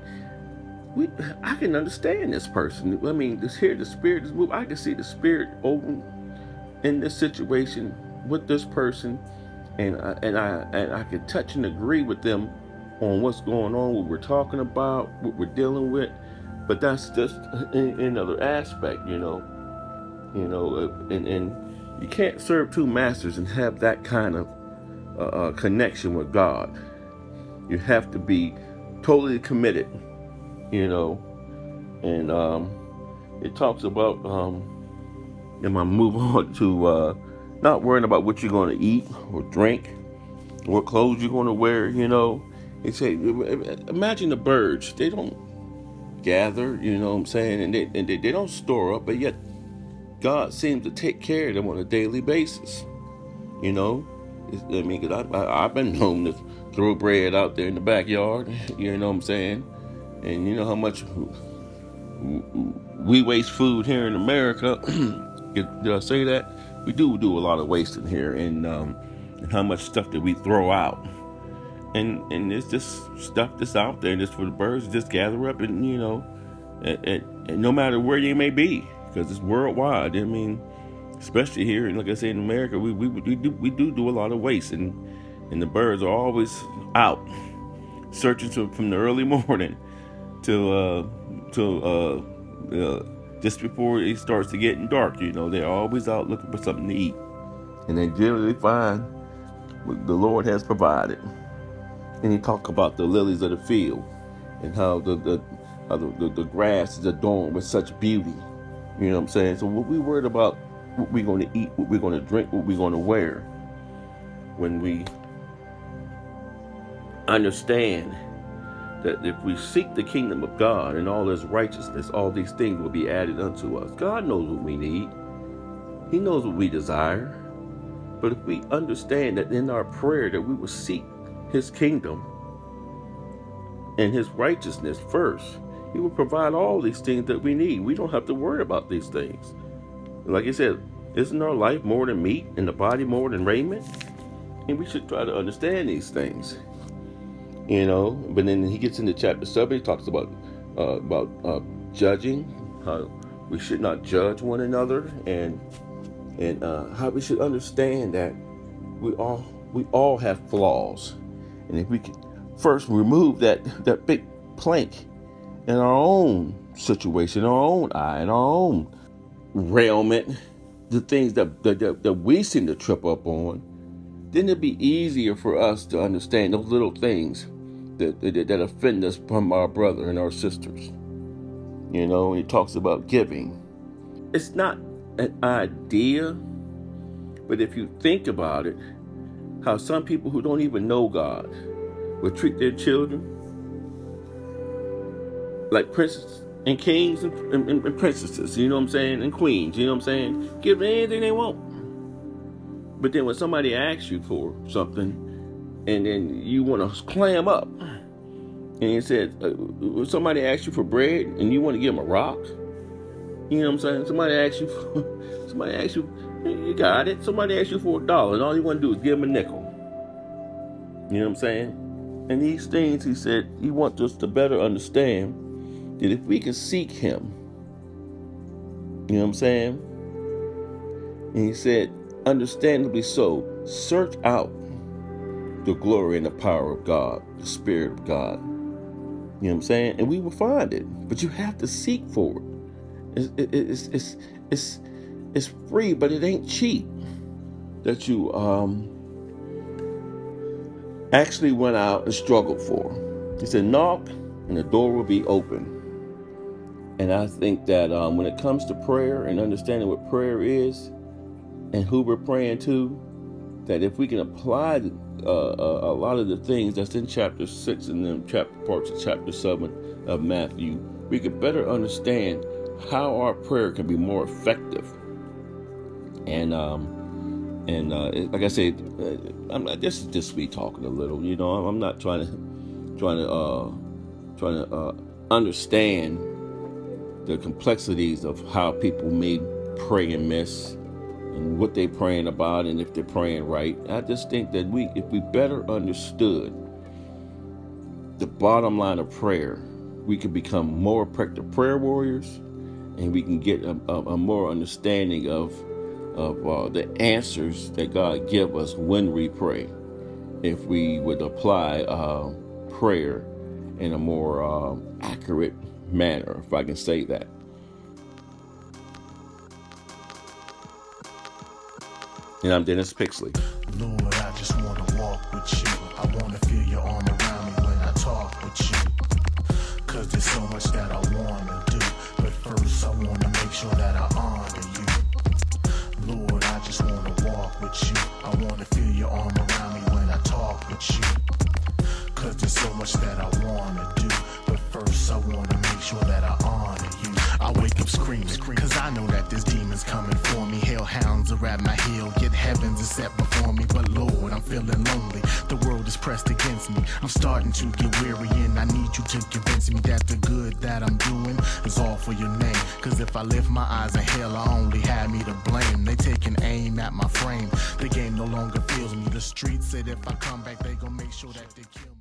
we, I can understand this person. I mean, just hear the spirit is move. I can see the spirit open in this situation with this person, and I, and I and I can touch and agree with them on what's going on, what we're talking about, what we're dealing with. But that's just another aspect, you know. You know, uh, and and you can't serve two masters and have that kind of uh, uh, connection with God. You have to be totally committed, you know. And um, it talks about, um, and I move <laughs> on to uh, not worrying about what you're going to eat or drink, what clothes you're going to wear, you know. It say, imagine the birds. They don't gather, you know what I'm saying, and they and they, they don't store up, but yet God seems to take care of them on a daily basis. You know, I mean, cause I, I, I've been known to throw bread out there in the backyard. <laughs> You know what I'm saying? And you know how much we waste food here in America. <clears throat> Did I say that? We do do a lot of wasting here, and um, and how much stuff that we throw out and and it's just stuff that's out there just for the birds to just gather up and you know and, and, and no matter where you may be because it's worldwide i mean especially here and like i said in america we, we, we do we do do a lot of waste and and the birds are always out searching to, from the early <laughs> morning till uh till uh, uh just before it starts to getting dark you know they're always out looking for something to eat and they generally find what the lord has provided and he talked about the lilies of the field and how the the, the, the, the, grass is adorned with such beauty. You know what I'm saying? So what we worried about what we're going to eat, what we're going to drink, what we're going to wear, when we understand that if we seek the kingdom of God and all his righteousness, all these things will be added unto us. God knows what we need. He knows what we desire. But if we understand that in our prayer that we will seek his kingdom and his righteousness first, he will provide all these things that we need. We don't have to worry about these things. Like I said, isn't our life more than meat and the body more than raiment? And we should try to understand these things. You know, but then he gets into chapter seven. He talks about uh, about uh, judging, how we should not judge one another, and and uh, how we should understand that we all we all have flaws and if we could first remove that, that big plank in our own situation, our own eye, in our own railment, the things that, that, that we seem to trip up on, then it'd be easier for us to understand those little things that, that, that offend us from our brother and our sisters. You know, he talks about giving. It's not an idea, but if you think about it, how some people who don't even know God will treat their children like princes and kings and, and, and, princesses, you know what I'm saying, and queens, you know what I'm saying? Give them anything they want. But then when somebody asks you for something, and then you want to clam up, and you said, uh, somebody asks you for bread, and you want to give them a rock, you know what I'm saying? Somebody asks you, for, <laughs> somebody asks you, you got it. Somebody asks you for a dollar, and all you want to do is give them a nickel. You know what I'm saying? And these things, he said, he wants us to better understand that if we can seek him, you know what I'm saying? And he said, understandably so, search out the glory and the power of God, the Spirit of God. You know what I'm saying? And we will find it. But you have to seek for it. It's, it's, it's, it's, it's free, but it ain't cheap that you um, actually went out and struggled for. He said, knock and the door will be open. And I think that um, when it comes to prayer and understanding what prayer is and who we're praying to, that if we can apply uh, a, a lot of the things that's in chapter 6 and then chapter parts of chapter 7 of Matthew, we could better understand how our prayer can be more effective and um, And uh, like I said, uh, I'm not just just me talking a little. You know, I'm not trying to trying to uh, trying to uh, understand the complexities of how people may pray and miss and what they're praying about and if they're praying right. I just think that we if we better understood the bottom line of prayer, we could become more effective prayer warriors and we can get a, a, a more understanding of of uh, the answers that God give us when we pray. If we would apply uh, prayer in a more um, accurate manner, if I can say that. And I'm Dennis Pixley. Lord, I just wanna walk with you. I wanna feel your arm around me when I talk with you. Cause there's so much that I wanna do. But first, I wanna make sure that I honor you. Lord, I just wanna walk with you. I wanna feel your arm around me when I talk with you. Cause there's so much that I wanna do. But first, I wanna make sure that I up screaming, cause I know that this demons coming for me. Hellhounds are at my heel, yet heavens is set before me. But Lord, I'm feeling lonely. The world is pressed against me. I'm starting to get weary, and I need you to convince me that the good that I'm doing is all for your name. Cause if I lift my eyes in hell, I only have me to blame. They taking aim at my frame. The game no longer feels me. The streets said if I come back, they gon' make sure that they kill me.